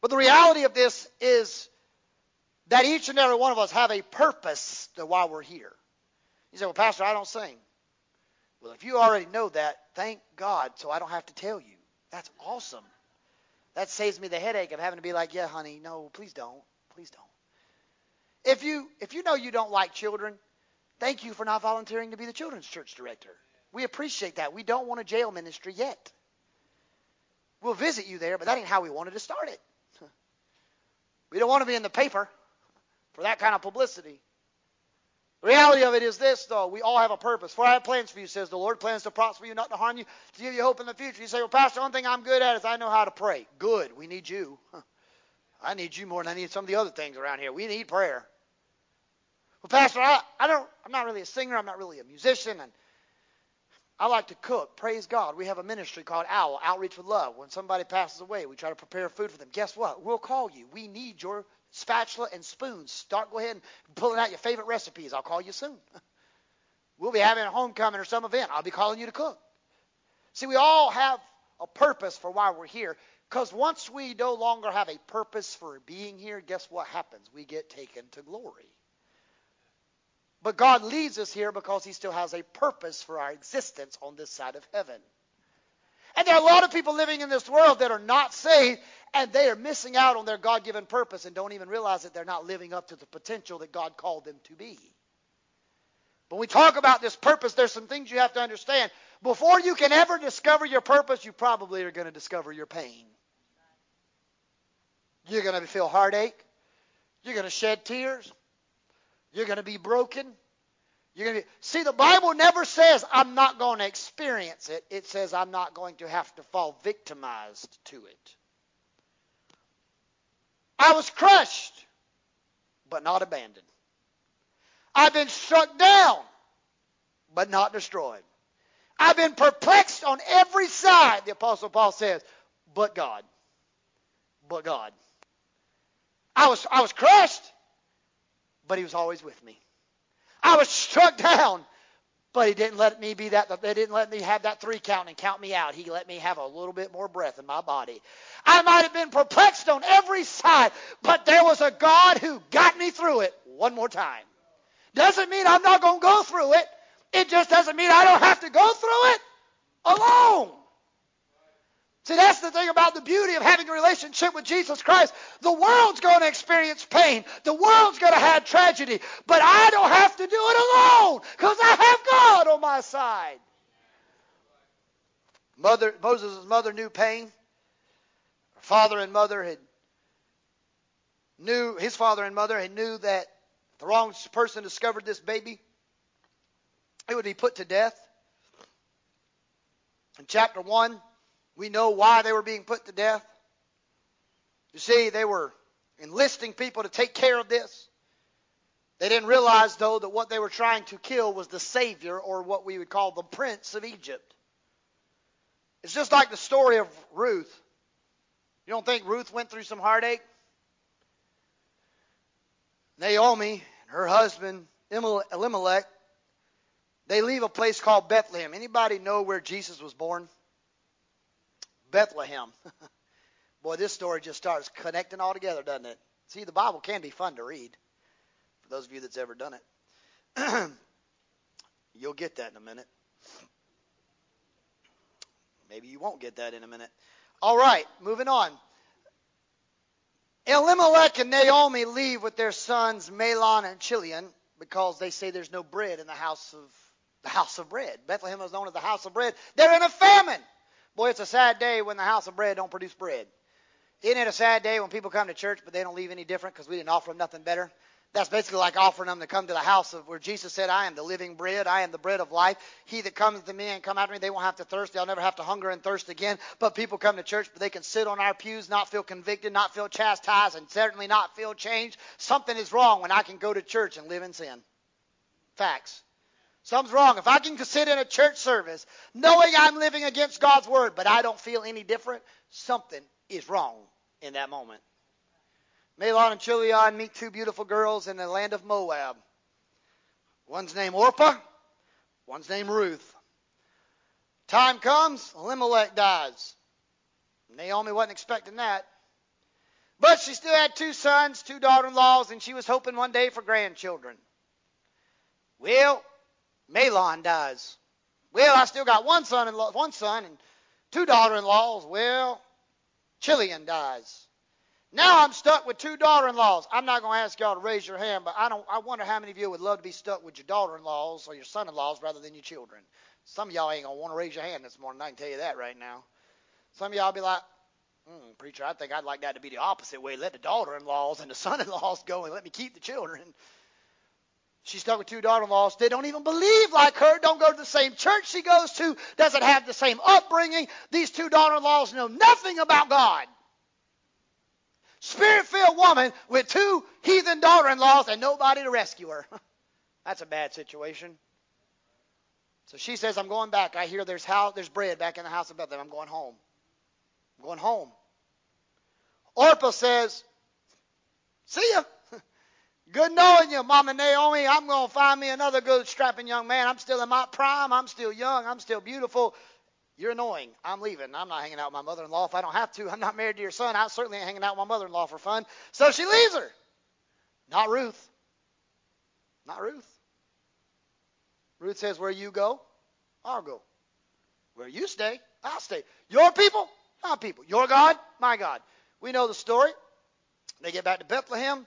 But the reality of this is that each and every one of us have a purpose why we're here. You say, well, Pastor, I don't sing. Well, if you already know that, thank God, so I don't have to tell you. That's awesome. That saves me the headache of having to be like, yeah, honey, no, please don't. Please don't. If you if you know you don't like children, thank you for not volunteering to be the children's church director. We appreciate that. We don't want a jail ministry yet. We'll visit you there, but that ain't how we wanted to start it. (laughs) We don't want to be in the paper for that kind of publicity. The reality of it is this, though. We all have a purpose. For I have plans for you, says the Lord. Plans to prosper you, not to harm you, to give you hope in the future. You say, well, Pastor, one thing I'm good at is I know how to pray. Good. We need you. I need you more than I need some of the other things around here. We need prayer. Well, Pastor, I, I don't, I'm not really a singer. I'm not really a musician. And I like to cook. Praise God. We have a ministry called OWL, Outreach with Love. When somebody passes away, we try to prepare food for them. Guess what? We'll call you. We need your spatula and spoons. Start go ahead and pulling out your favorite recipes. I'll call you soon. (laughs) We'll be having a homecoming or some event. I'll be calling you to cook. See, we all have a purpose for why we're here. Because once we no longer have a purpose for being here, guess what happens? We get taken to glory. But God leads us here because He still has a purpose for our existence on this side of heaven. And there are a lot of people living in this world that are not saved, and they are missing out on their God given purpose and don't even realize that they're not living up to the potential that God called them to be. When we talk about this purpose, there's some things you have to understand. Before you can ever discover your purpose, you probably are going to discover your pain. You're going to feel heartache. You're going to shed tears. You're going to be broken. You're going to be, see, the Bible never says I'm not going to experience it. It says I'm not going to have to fall victimized to it. I was crushed, but not abandoned. I've been struck down, but not destroyed. I've been perplexed on every side, the Apostle Paul says, but God. But God. I was, I was crushed, but he was always with me. I was struck down, but he didn't let me be that. They didn't let me have that three count and count me out. He let me have a little bit more breath in my body. I might have been perplexed on every side, but there was a God who got me through it one more time. Doesn't mean I'm not going to go through it. It just doesn't mean I don't have to go through it alone. See, that's the thing about the beauty of having a relationship with Jesus Christ. The world's going to experience pain. The world's going to have tragedy. But I don't have to do it alone because I have God on my side. Mother, Moses' mother knew pain. Her father and mother had knew, his father and mother had knew that if the wrong person discovered this baby, it would be put to death. In chapter 1, we know why they were being put to death. You see, they were enlisting people to take care of this. They didn't realize, though, that what they were trying to kill was the Savior, or what we would call the Prince of Egypt. It's just like the story of Ruth. You don't think Ruth went through some heartache? Naomi and her husband, Elimelech, they leave a place called Bethlehem. Anybody know where Jesus was born? Bethlehem. (laughs) Boy, this story just starts connecting all together, doesn't it? See, the Bible can be fun to read for those of you that's ever done it. (clears throat) You'll get that in a minute. Maybe you won't get that in a minute. All right, moving on. Elimelech and Naomi leave with their sons Mahlon and Chilion because they say there's no bread in the house of the house of bread. Bethlehem is known as the house of bread. They're in a famine. Boy, it's a sad day when the house of bread don't produce bread. Isn't it a sad day when people come to church but they don't leave any different because we didn't offer them nothing better? That's basically like offering them to come to the house of where Jesus said, I am the living bread. I am the bread of life. He that comes to me and come after me, they won't have to thirst. They'll never have to hunger and thirst again. But people come to church, but they can sit on our pews, not feel convicted, not feel chastised, and certainly not feel changed. Something is wrong when I can go to church and live in sin. Facts. Something's wrong. If I can sit in a church service knowing I'm living against God's word, but I don't feel any different, something is wrong in that moment. Mahlon and Chilion meet two beautiful girls in the land of Moab. One's named Orpah, one's named Ruth. Time comes, Elimelech dies. Naomi wasn't expecting that. But she still had two sons, two daughter in laws, and she was hoping one day for grandchildren. Well, Mahlon dies. Well, I still got one son law, one son and two daughter in laws. Well, Chilion dies. Now I'm stuck with two daughter-in-laws. I'm not going to ask y'all to raise your hand, but I don't. I wonder how many of you would love to be stuck with your daughter-in-laws or your son-in-laws rather than your children. Some of y'all ain't gonna want to raise your hand this morning. I can tell you that right now. Some of y'all be like, mm, "Preacher, I think I'd like that to be the opposite way. Let the daughter-in-laws and the son-in-laws go, and let me keep the children." She's stuck with two daughter-in-laws. They don't even believe like her. Don't go to the same church she goes to. Doesn't have the same upbringing. These two daughter-in-laws know nothing about God spirit filled woman with two heathen daughter in laws and nobody to rescue her. (laughs) That's a bad situation. So she says, I'm going back. I hear there's, house, there's bread back in the house of Bethlehem. I'm going home. I'm going home. Orpah says, See ya. Good knowing you, Mama Naomi. I'm going to find me another good strapping young man. I'm still in my prime. I'm still young. I'm still beautiful. You're annoying. I'm leaving. I'm not hanging out with my mother in law if I don't have to. I'm not married to your son. I certainly ain't hanging out with my mother in law for fun. So she leaves her. Not Ruth. Not Ruth. Ruth says, Where you go, I'll go. Where you stay, I'll stay. Your people, my people. Your God, my God. We know the story. They get back to Bethlehem.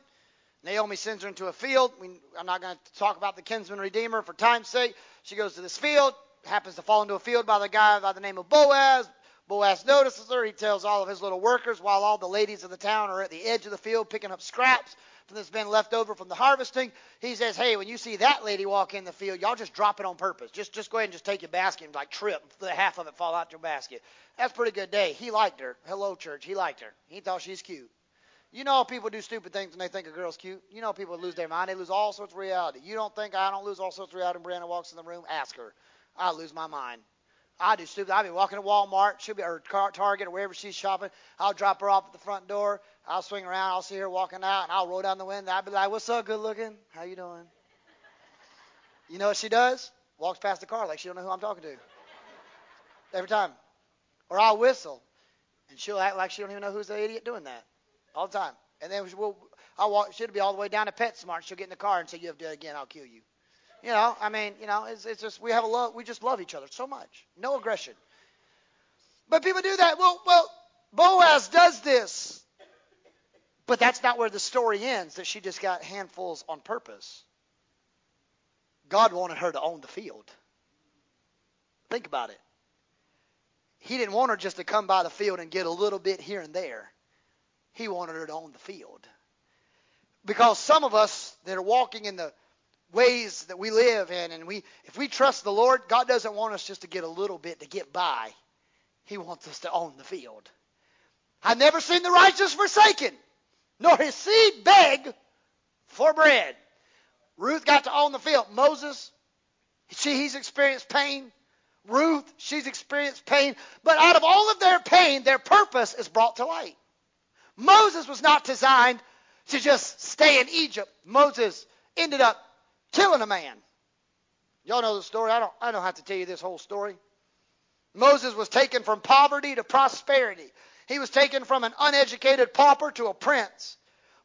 Naomi sends her into a field. We, I'm not going to talk about the kinsman redeemer for time's sake. She goes to this field happens to fall into a field by the guy by the name of Boaz. Boaz notices her. He tells all of his little workers while all the ladies of the town are at the edge of the field picking up scraps that's been left over from the harvesting. He says, Hey, when you see that lady walk in the field, y'all just drop it on purpose. Just just go ahead and just take your basket and like trip, the half of it fall out your basket. That's pretty good day. He liked her. Hello, church. He liked her. He thought she's cute. You know people do stupid things when they think a girl's cute. You know people lose their mind. They lose all sorts of reality. You don't think I don't lose all sorts of reality when Brianna walks in the room? Ask her. I lose my mind. I do stupid. I'll be walking to Walmart, she'll be or Target or wherever she's shopping. I'll drop her off at the front door. I'll swing around. I'll see her walking out, and I'll roll down the window. I'll be like, "What's up, good looking? How you doing?" You know what she does? Walks past the car like she don't know who I'm talking to. Every time. Or I'll whistle, and she'll act like she don't even know who's the idiot doing that all the time. And then we'll, I'll walk. She'll be all the way down to PetSmart. She'll get in the car and say, "You have to do it again. I'll kill you." You know, I mean, you know, it's, it's just we have a love. We just love each other so much. No aggression. But people do that. Well, well, Boaz does this, but that's not where the story ends. That she just got handfuls on purpose. God wanted her to own the field. Think about it. He didn't want her just to come by the field and get a little bit here and there. He wanted her to own the field. Because some of us that are walking in the ways that we live in and we if we trust the Lord, God doesn't want us just to get a little bit to get by. He wants us to own the field. I've never seen the righteous forsaken, nor his seed beg for bread. Ruth got to own the field. Moses, she, he's experienced pain. Ruth, she's experienced pain. But out of all of their pain, their purpose is brought to light. Moses was not designed to just stay in Egypt. Moses ended up killing a man. Y'all know the story. I don't, I don't have to tell you this whole story. Moses was taken from poverty to prosperity. He was taken from an uneducated pauper to a prince.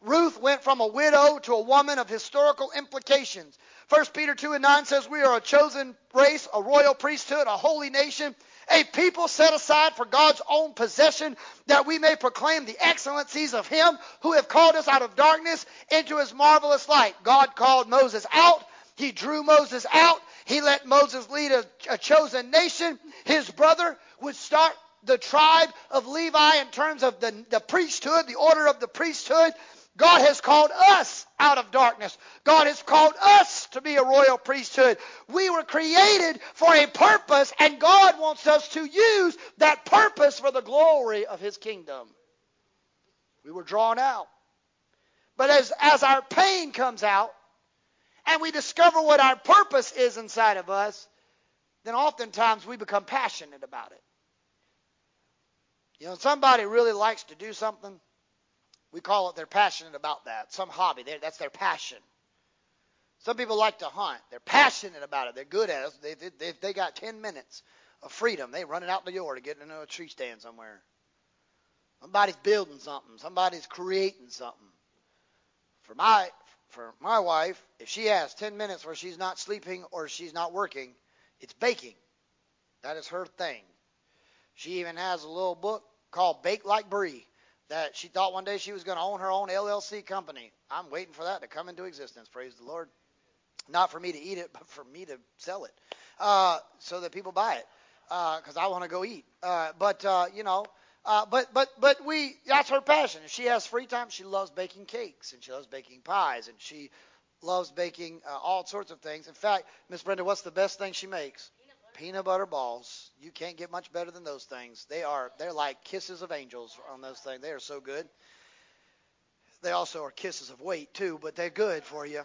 Ruth went from a widow to a woman of historical implications. 1 Peter 2 and 9 says, We are a chosen race, a royal priesthood, a holy nation, a people set aside for God's own possession, that we may proclaim the excellencies of Him who have called us out of darkness into His marvelous light. God called Moses out. He drew Moses out. He let Moses lead a, a chosen nation. His brother would start the tribe of Levi in terms of the, the priesthood, the order of the priesthood. God has called us out of darkness. God has called us to be a royal priesthood. We were created for a purpose, and God wants us to use that purpose for the glory of His kingdom. We were drawn out. But as, as our pain comes out, and we discover what our purpose is inside of us, then oftentimes we become passionate about it. You know, somebody really likes to do something we call it they're passionate about that. Some hobby, that's their passion. Some people like to hunt. They're passionate about it. They're good at it. They, they, they, they got 10 minutes of freedom. They run it out the yard to get into a tree stand somewhere. Somebody's building something. Somebody's creating something. For my for my wife, if she has 10 minutes where she's not sleeping or she's not working, it's baking. That is her thing. She even has a little book called Bake Like Brie that she thought one day she was going to own her own LLC company. I'm waiting for that to come into existence. Praise the Lord. Not for me to eat it, but for me to sell it, uh, so that people buy it, because uh, I want to go eat. Uh, but uh, you know, uh, but but but we that's her passion. She has free time, she loves baking cakes and she loves baking pies and she loves baking uh, all sorts of things. In fact, Miss Brenda, what's the best thing she makes? Peanut butter balls. You can't get much better than those things. They are they're like kisses of angels on those things. They are so good. They also are kisses of weight too, but they're good for you.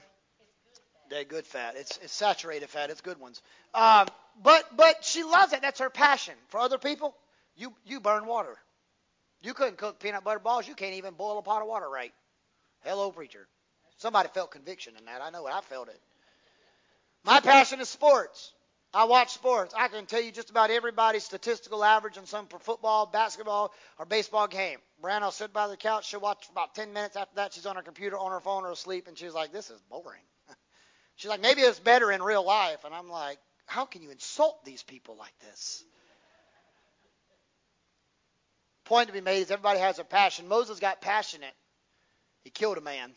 They're good fat. It's it's saturated fat. It's good ones. Um, but but she loves it. That's her passion. For other people, you you burn water. You couldn't cook peanut butter balls. You can't even boil a pot of water right. Hello, preacher. Somebody felt conviction in that. I know it. I felt it. My passion is sports. I watch sports. I can tell you just about everybody's statistical average in some football, basketball, or baseball game. Brianna will sit by the couch. She'll watch for about 10 minutes. After that, she's on her computer, on her phone, or asleep. And she's like, this is boring. (laughs) she's like, maybe it's better in real life. And I'm like, how can you insult these people like this? Point to be made is everybody has a passion. Moses got passionate. He killed a man.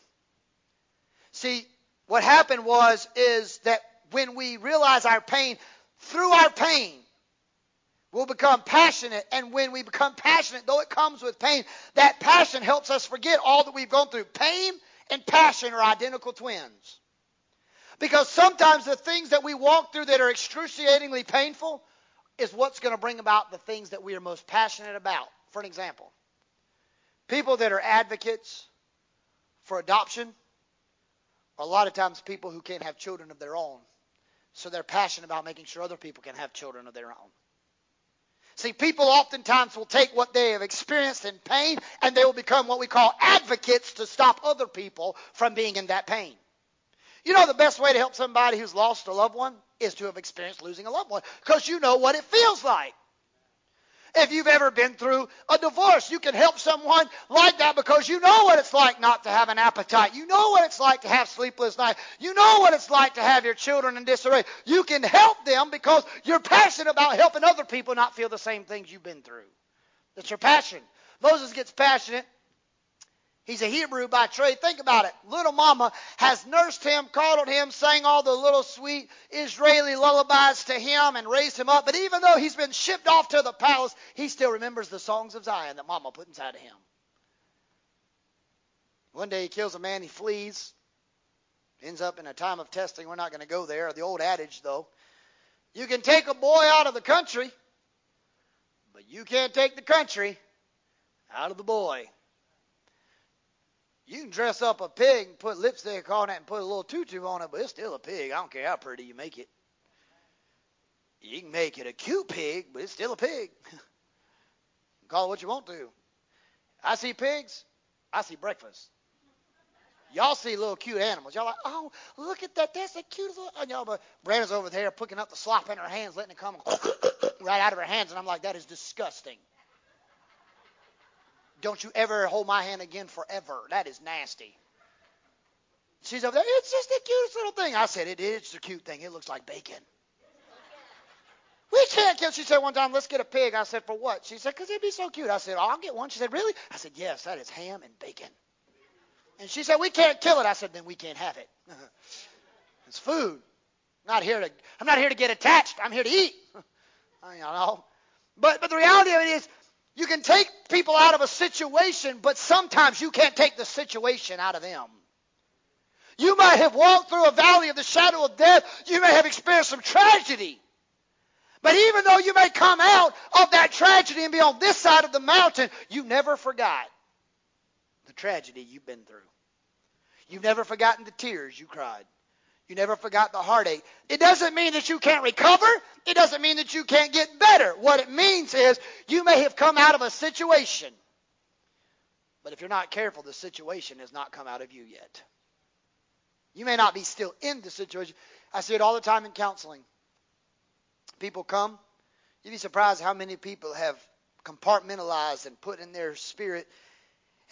See, what happened was is that when we realize our pain, through our pain, we'll become passionate. And when we become passionate, though it comes with pain, that passion helps us forget all that we've gone through. Pain and passion are identical twins. Because sometimes the things that we walk through that are excruciatingly painful is what's going to bring about the things that we are most passionate about. For an example, people that are advocates for adoption are a lot of times people who can't have children of their own so they're passionate about making sure other people can have children of their own. See, people oftentimes will take what they have experienced in pain and they will become what we call advocates to stop other people from being in that pain. You know, the best way to help somebody who's lost a loved one is to have experienced losing a loved one because you know what it feels like. If you've ever been through a divorce, you can help someone like that because you know what it's like not to have an appetite. You know what it's like to have sleepless nights. You know what it's like to have your children in disarray. You can help them because you're passionate about helping other people not feel the same things you've been through. That's your passion. Moses gets passionate He's a Hebrew by trade. Think about it. Little mama has nursed him, coddled him, sang all the little sweet Israeli lullabies to him, and raised him up. But even though he's been shipped off to the palace, he still remembers the songs of Zion that mama put inside of him. One day he kills a man, he flees, ends up in a time of testing. We're not going to go there. The old adage, though, you can take a boy out of the country, but you can't take the country out of the boy. You can dress up a pig and put lipstick on it and put a little tutu on it, but it's still a pig. I don't care how pretty you make it. You can make it a cute pig, but it's still a pig. (laughs) Call it what you want to. I see pigs, I see breakfast. Y'all see little cute animals. Y'all like, oh, look at that. That's the cutest little. And y'all, but Brandon's over there picking up the slop in her hands, letting it come (laughs) right out of her hands. And I'm like, that is disgusting. Don't you ever hold my hand again forever. That is nasty. She's over there. It's just the cutest little thing. I said, it is. A cute thing. It looks like bacon. We can't kill. It. She said one time, let's get a pig. I said, for what? She said, because it'd be so cute. I said, I'll get one. She said, really? I said, yes, that is ham and bacon. And she said, we can't kill it. I said, then we can't have it. (laughs) it's food. I'm not here to, I'm not here to get attached. I'm here to eat. (laughs) I don't know. But, but the reality of it is, you can take people out of a situation, but sometimes you can't take the situation out of them. You might have walked through a valley of the shadow of death. You may have experienced some tragedy. But even though you may come out of that tragedy and be on this side of the mountain, you never forgot the tragedy you've been through. You've never forgotten the tears you cried. You never forgot the heartache. It doesn't mean that you can't recover. It doesn't mean that you can't get better. What it means is you may have come out of a situation. But if you're not careful, the situation has not come out of you yet. You may not be still in the situation. I see it all the time in counseling. People come. You'd be surprised how many people have compartmentalized and put in their spirit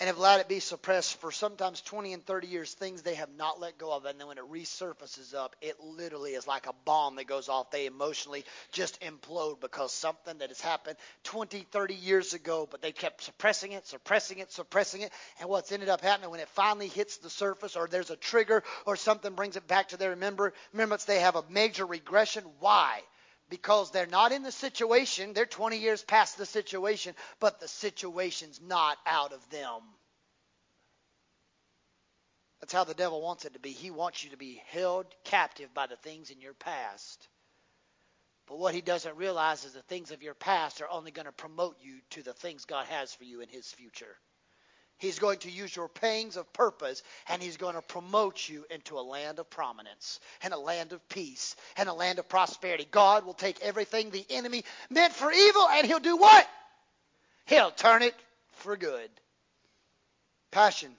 and have allowed it be suppressed for sometimes 20 and 30 years, things they have not let go of. And then when it resurfaces up, it literally is like a bomb that goes off. They emotionally just implode because something that has happened 20, 30 years ago, but they kept suppressing it, suppressing it, suppressing it. And what's ended up happening when it finally hits the surface or there's a trigger or something brings it back to their remember, remembrance, they have a major regression. Why? Because they're not in the situation. They're 20 years past the situation, but the situation's not out of them. That's how the devil wants it to be. He wants you to be held captive by the things in your past. But what he doesn't realize is the things of your past are only going to promote you to the things God has for you in his future. He's going to use your pangs of purpose and he's going to promote you into a land of prominence and a land of peace and a land of prosperity. God will take everything the enemy meant for evil and he'll do what? He'll turn it for good. Passion.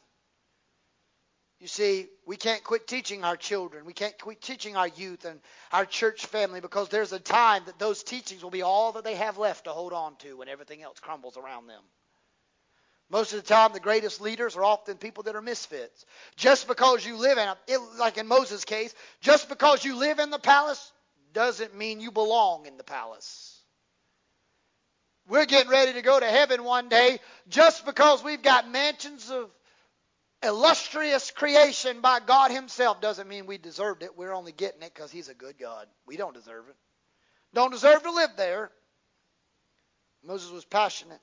You see, we can't quit teaching our children. We can't quit teaching our youth and our church family because there's a time that those teachings will be all that they have left to hold on to when everything else crumbles around them. Most of the time, the greatest leaders are often people that are misfits. Just because you live in, a, it, like in Moses' case, just because you live in the palace doesn't mean you belong in the palace. We're getting ready to go to heaven one day just because we've got mansions of illustrious creation by God Himself doesn't mean we deserved it. We're only getting it because He's a good God. We don't deserve it. Don't deserve to live there. Moses was passionate.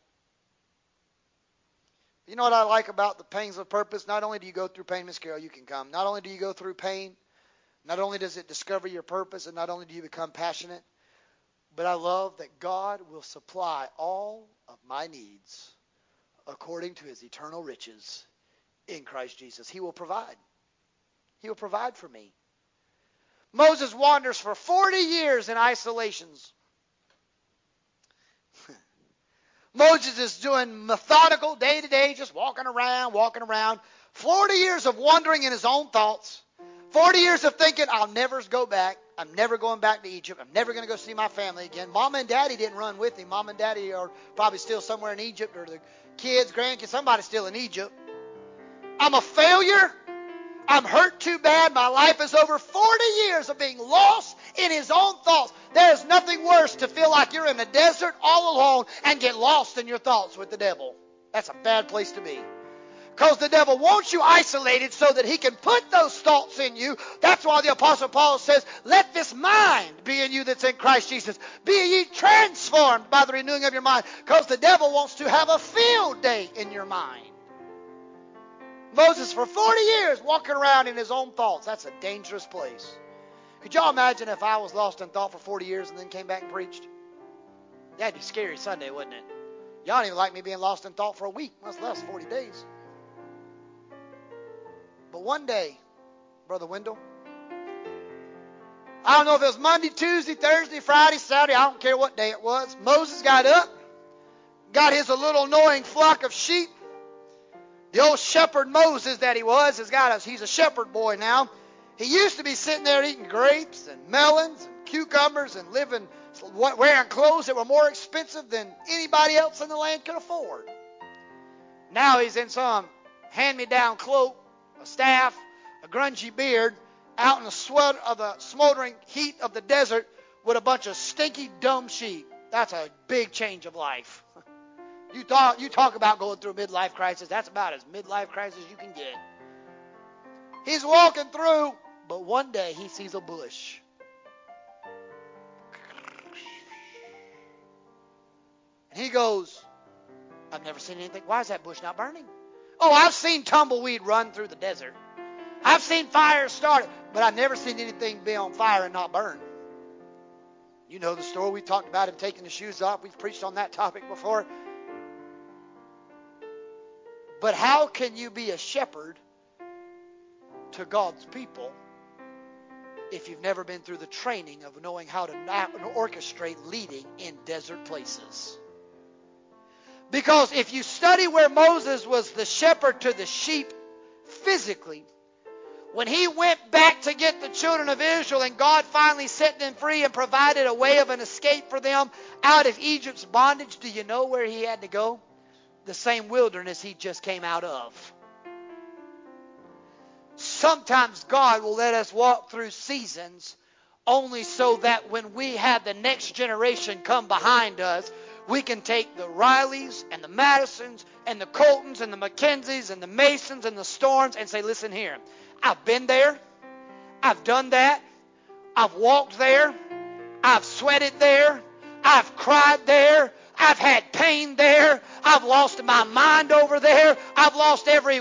You know what I like about the pains of purpose? Not only do you go through pain, Miss Carol, you can come. Not only do you go through pain, not only does it discover your purpose, and not only do you become passionate, but I love that God will supply all of my needs according to his eternal riches in Christ Jesus. He will provide. He will provide for me. Moses wanders for 40 years in isolations. Moses is doing methodical day to day, just walking around, walking around. 40 years of wandering in his own thoughts. 40 years of thinking, I'll never go back. I'm never going back to Egypt. I'm never going to go see my family again. Mom and daddy didn't run with him. Mom and daddy are probably still somewhere in Egypt, or the kids, grandkids, somebody's still in Egypt. I'm a failure. I'm hurt too bad. My life is over 40 years of being lost in his own thoughts. There's nothing worse to feel like you're in a desert all alone and get lost in your thoughts with the devil. That's a bad place to be. Because the devil wants you isolated so that he can put those thoughts in you. That's why the Apostle Paul says, Let this mind be in you that's in Christ Jesus. Be ye transformed by the renewing of your mind. Because the devil wants to have a field day in your mind. Moses, for 40 years, walking around in his own thoughts. That's a dangerous place. Could y'all imagine if I was lost in thought for 40 years and then came back and preached? That'd be scary Sunday, wouldn't it? Y'all don't even like me being lost in thought for a week, much less 40 days. But one day, Brother Wendell, I don't know if it was Monday, Tuesday, Thursday, Friday, Saturday, I don't care what day it was. Moses got up, got his little annoying flock of sheep. The old shepherd Moses that he was has got us. He's a shepherd boy now. He used to be sitting there eating grapes and melons and cucumbers and living, wearing clothes that were more expensive than anybody else in the land could afford. Now he's in some hand-me-down cloak, a staff, a grungy beard, out in the sweat of the smoldering heat of the desert with a bunch of stinky, dumb sheep. That's a big change of life. (laughs) You talk, you talk about going through a midlife crisis. That's about as midlife crisis you can get. He's walking through, but one day he sees a bush. And he goes, I've never seen anything. Why is that bush not burning? Oh, I've seen tumbleweed run through the desert. I've seen fires started, but I've never seen anything be on fire and not burn. You know the story. We talked about him taking the shoes off. We've preached on that topic before. But how can you be a shepherd to God's people if you've never been through the training of knowing how to orchestrate leading in desert places? Because if you study where Moses was the shepherd to the sheep physically, when he went back to get the children of Israel and God finally set them free and provided a way of an escape for them out of Egypt's bondage, do you know where he had to go? The same wilderness he just came out of. Sometimes God will let us walk through seasons only so that when we have the next generation come behind us, we can take the Rileys and the Madisons and the Coltons and the Mackenzies and the Masons and the Storms and say, listen here, I've been there. I've done that. I've walked there. I've sweated there. I've cried there. I've had pain there. I've lost my mind over there. I've lost every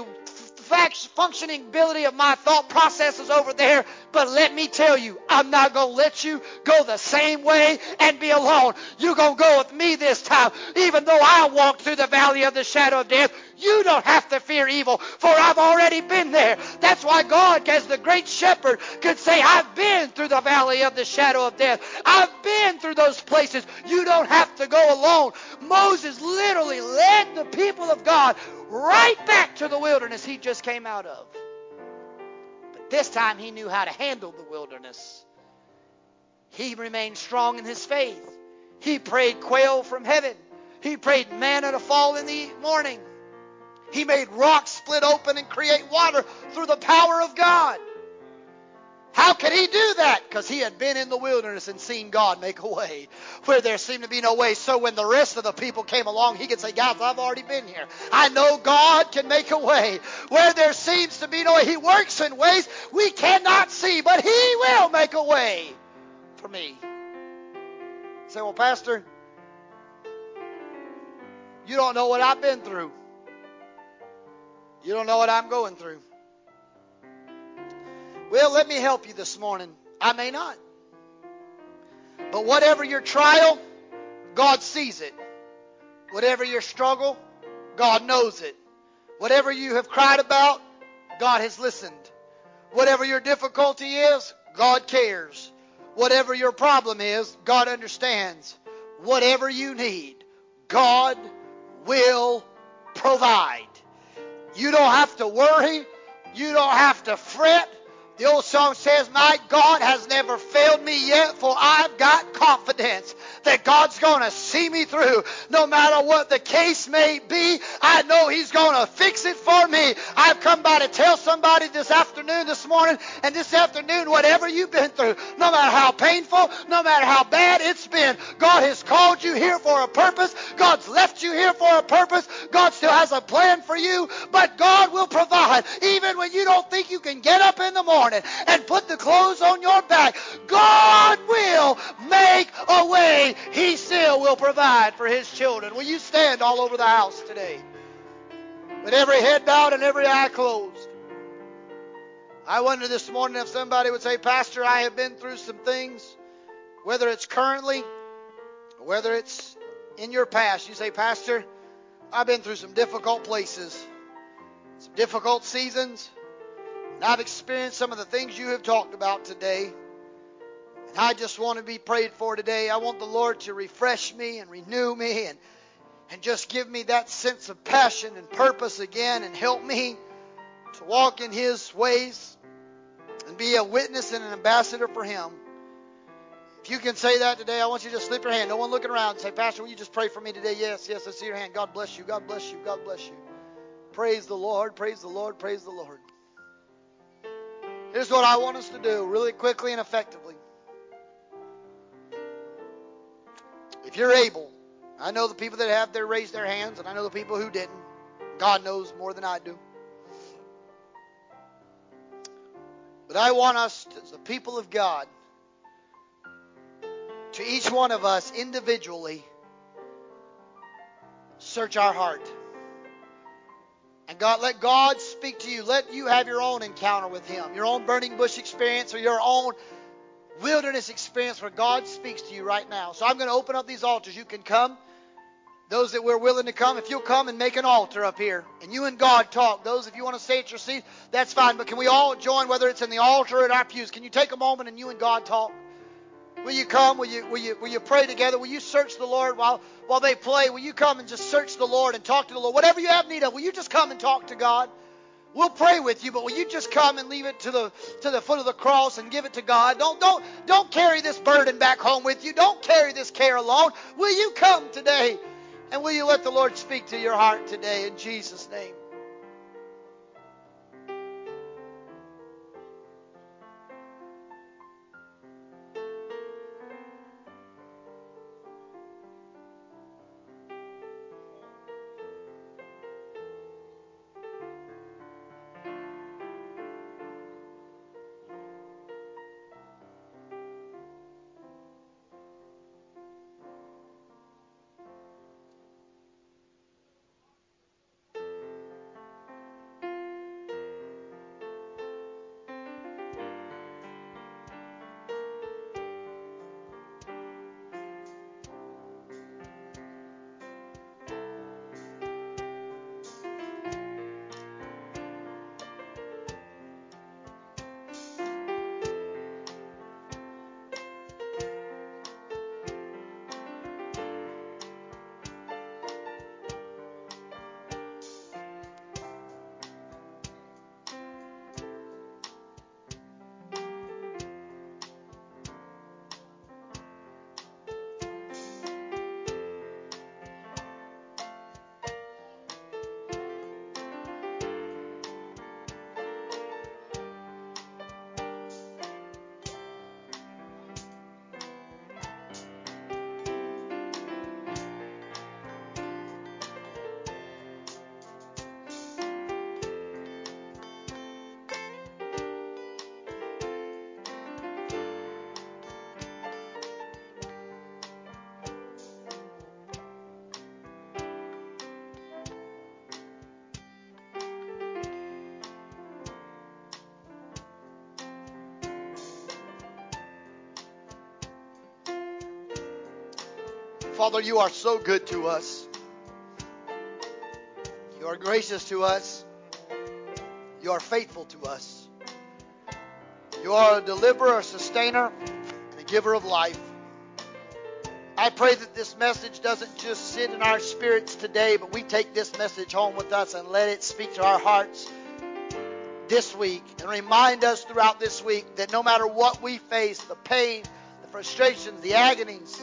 functioning ability of my thought processes over there. But let me tell you, I'm not going to let you go the same way and be alone. You're going to go with me this time. Even though I walk through the valley of the shadow of death, you don't have to fear evil, for I've already been there. That's why God, as the great shepherd, could say, I've been through the valley of the shadow of death. I've been through those places. You don't have to go alone. Moses literally led the people of God right back to the wilderness he just came out of. But this time he knew how to handle the wilderness. He remained strong in his faith. He prayed quail from heaven. He prayed manna to fall in the morning. He made rocks split open and create water through the power of God. How could he do that? Because he had been in the wilderness and seen God make a way where there seemed to be no way. So when the rest of the people came along, he could say, Guys, I've already been here. I know God can make a way where there seems to be no way. He works in ways we cannot see, but he will make a way for me. You say, Well, Pastor, you don't know what I've been through. You don't know what I'm going through. Well, let me help you this morning. I may not. But whatever your trial, God sees it. Whatever your struggle, God knows it. Whatever you have cried about, God has listened. Whatever your difficulty is, God cares. Whatever your problem is, God understands. Whatever you need, God will provide. You don't have to worry. You don't have to fret. The old song says, My God has never failed me yet, for I've got confidence that God's going to see me through. No matter what the case may be, I know He's going to fix it for me. I've come by to tell somebody this afternoon, this morning, and this afternoon, whatever you've been through, no matter how painful, no matter how bad it's been, God has called you here for a purpose. God's left you here for a purpose. God still has a plan for you, but God will provide. Even when you don't think you can get up in the morning, morning and put the clothes on your back, God will make a way. He still will provide for His children. Will you stand all over the house today? With every head bowed and every eye closed. I wonder this morning if somebody would say, Pastor, I have been through some things, whether it's currently, whether it's in your past. You say, Pastor, I've been through some difficult places, some difficult seasons, I've experienced some of the things you have talked about today. And I just want to be prayed for today. I want the Lord to refresh me and renew me and, and just give me that sense of passion and purpose again and help me to walk in His ways and be a witness and an ambassador for Him. If you can say that today, I want you to just slip your hand. No one looking around and say, Pastor, will you just pray for me today? Yes, yes, I see your hand. God bless you. God bless you. God bless you. Praise the Lord. Praise the Lord. Praise the Lord. Here's what I want us to do really quickly and effectively. If you're able, I know the people that have their raised their hands, and I know the people who didn't. God knows more than I do. But I want us, as the people of God, to each one of us individually search our heart. And God, let God speak to you. Let you have your own encounter with Him, your own burning bush experience, or your own wilderness experience where God speaks to you right now. So I'm going to open up these altars. You can come. Those that we're willing to come, if you'll come and make an altar up here, and you and God talk. Those, if you want to stay at your seat, that's fine. But can we all join, whether it's in the altar or at our pews? Can you take a moment and you and God talk? Will you come? Will you, will you, will you pray together? Will you search the Lord while, while they play? Will you come and just search the Lord and talk to the Lord? Whatever you have need of, will you just come and talk to God? We'll pray with you, but will you just come and leave it to the to the foot of the cross and give it to God? Don't don't don't carry this burden back home with you. Don't carry this care alone. Will you come today? And will you let the Lord speak to your heart today in Jesus' name? Father, you are so good to us. You are gracious to us. You are faithful to us. You are a deliverer, a sustainer, and a giver of life. I pray that this message doesn't just sit in our spirits today, but we take this message home with us and let it speak to our hearts this week and remind us throughout this week that no matter what we face, the pain, the frustrations, the agonies,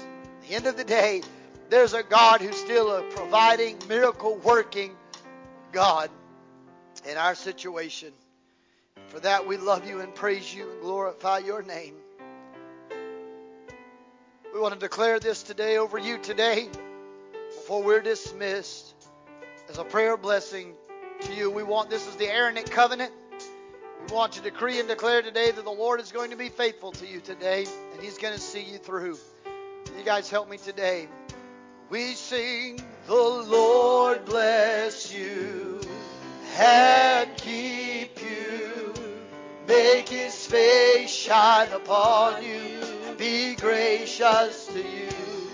the end of the day, there's a God who's still a providing, miracle working God in our situation. For that, we love you and praise you and glorify your name. We want to declare this today over you today before we're dismissed as a prayer blessing to you. We want this is the Aaronic covenant. We want to decree and declare today that the Lord is going to be faithful to you today and He's going to see you through. You guys help me today. We sing, The Lord bless you and keep you, make His face shine upon you, be gracious to you.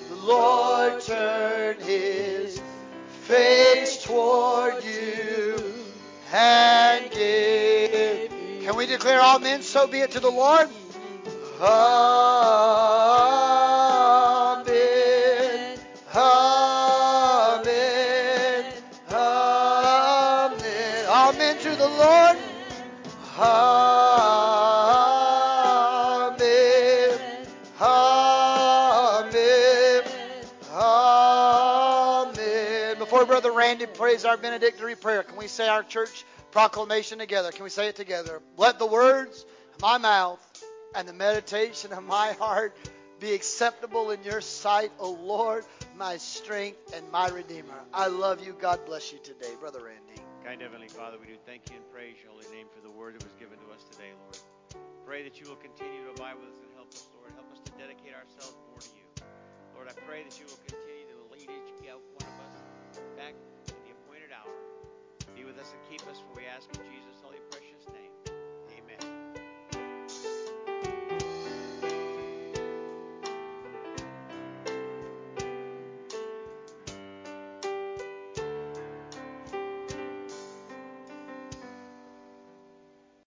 The Lord turn His face toward you and give. Can we declare all men? So be it to the Lord. Prays our benedictory prayer, can we say our church proclamation together? Can we say it together? Let the words of my mouth and the meditation of my heart be acceptable in your sight, O Lord, my strength and my Redeemer. I love you. God bless you today, Brother Randy. Kind Heavenly Father, we do thank you and praise your holy name for the word that was given to us today, Lord. Pray that you will continue to abide with us and help us, Lord. Help us to dedicate ourselves more to you. Lord, I pray that you will continue to lead each one of us back hour. Be with us and keep us, for we ask in Jesus' holy precious name.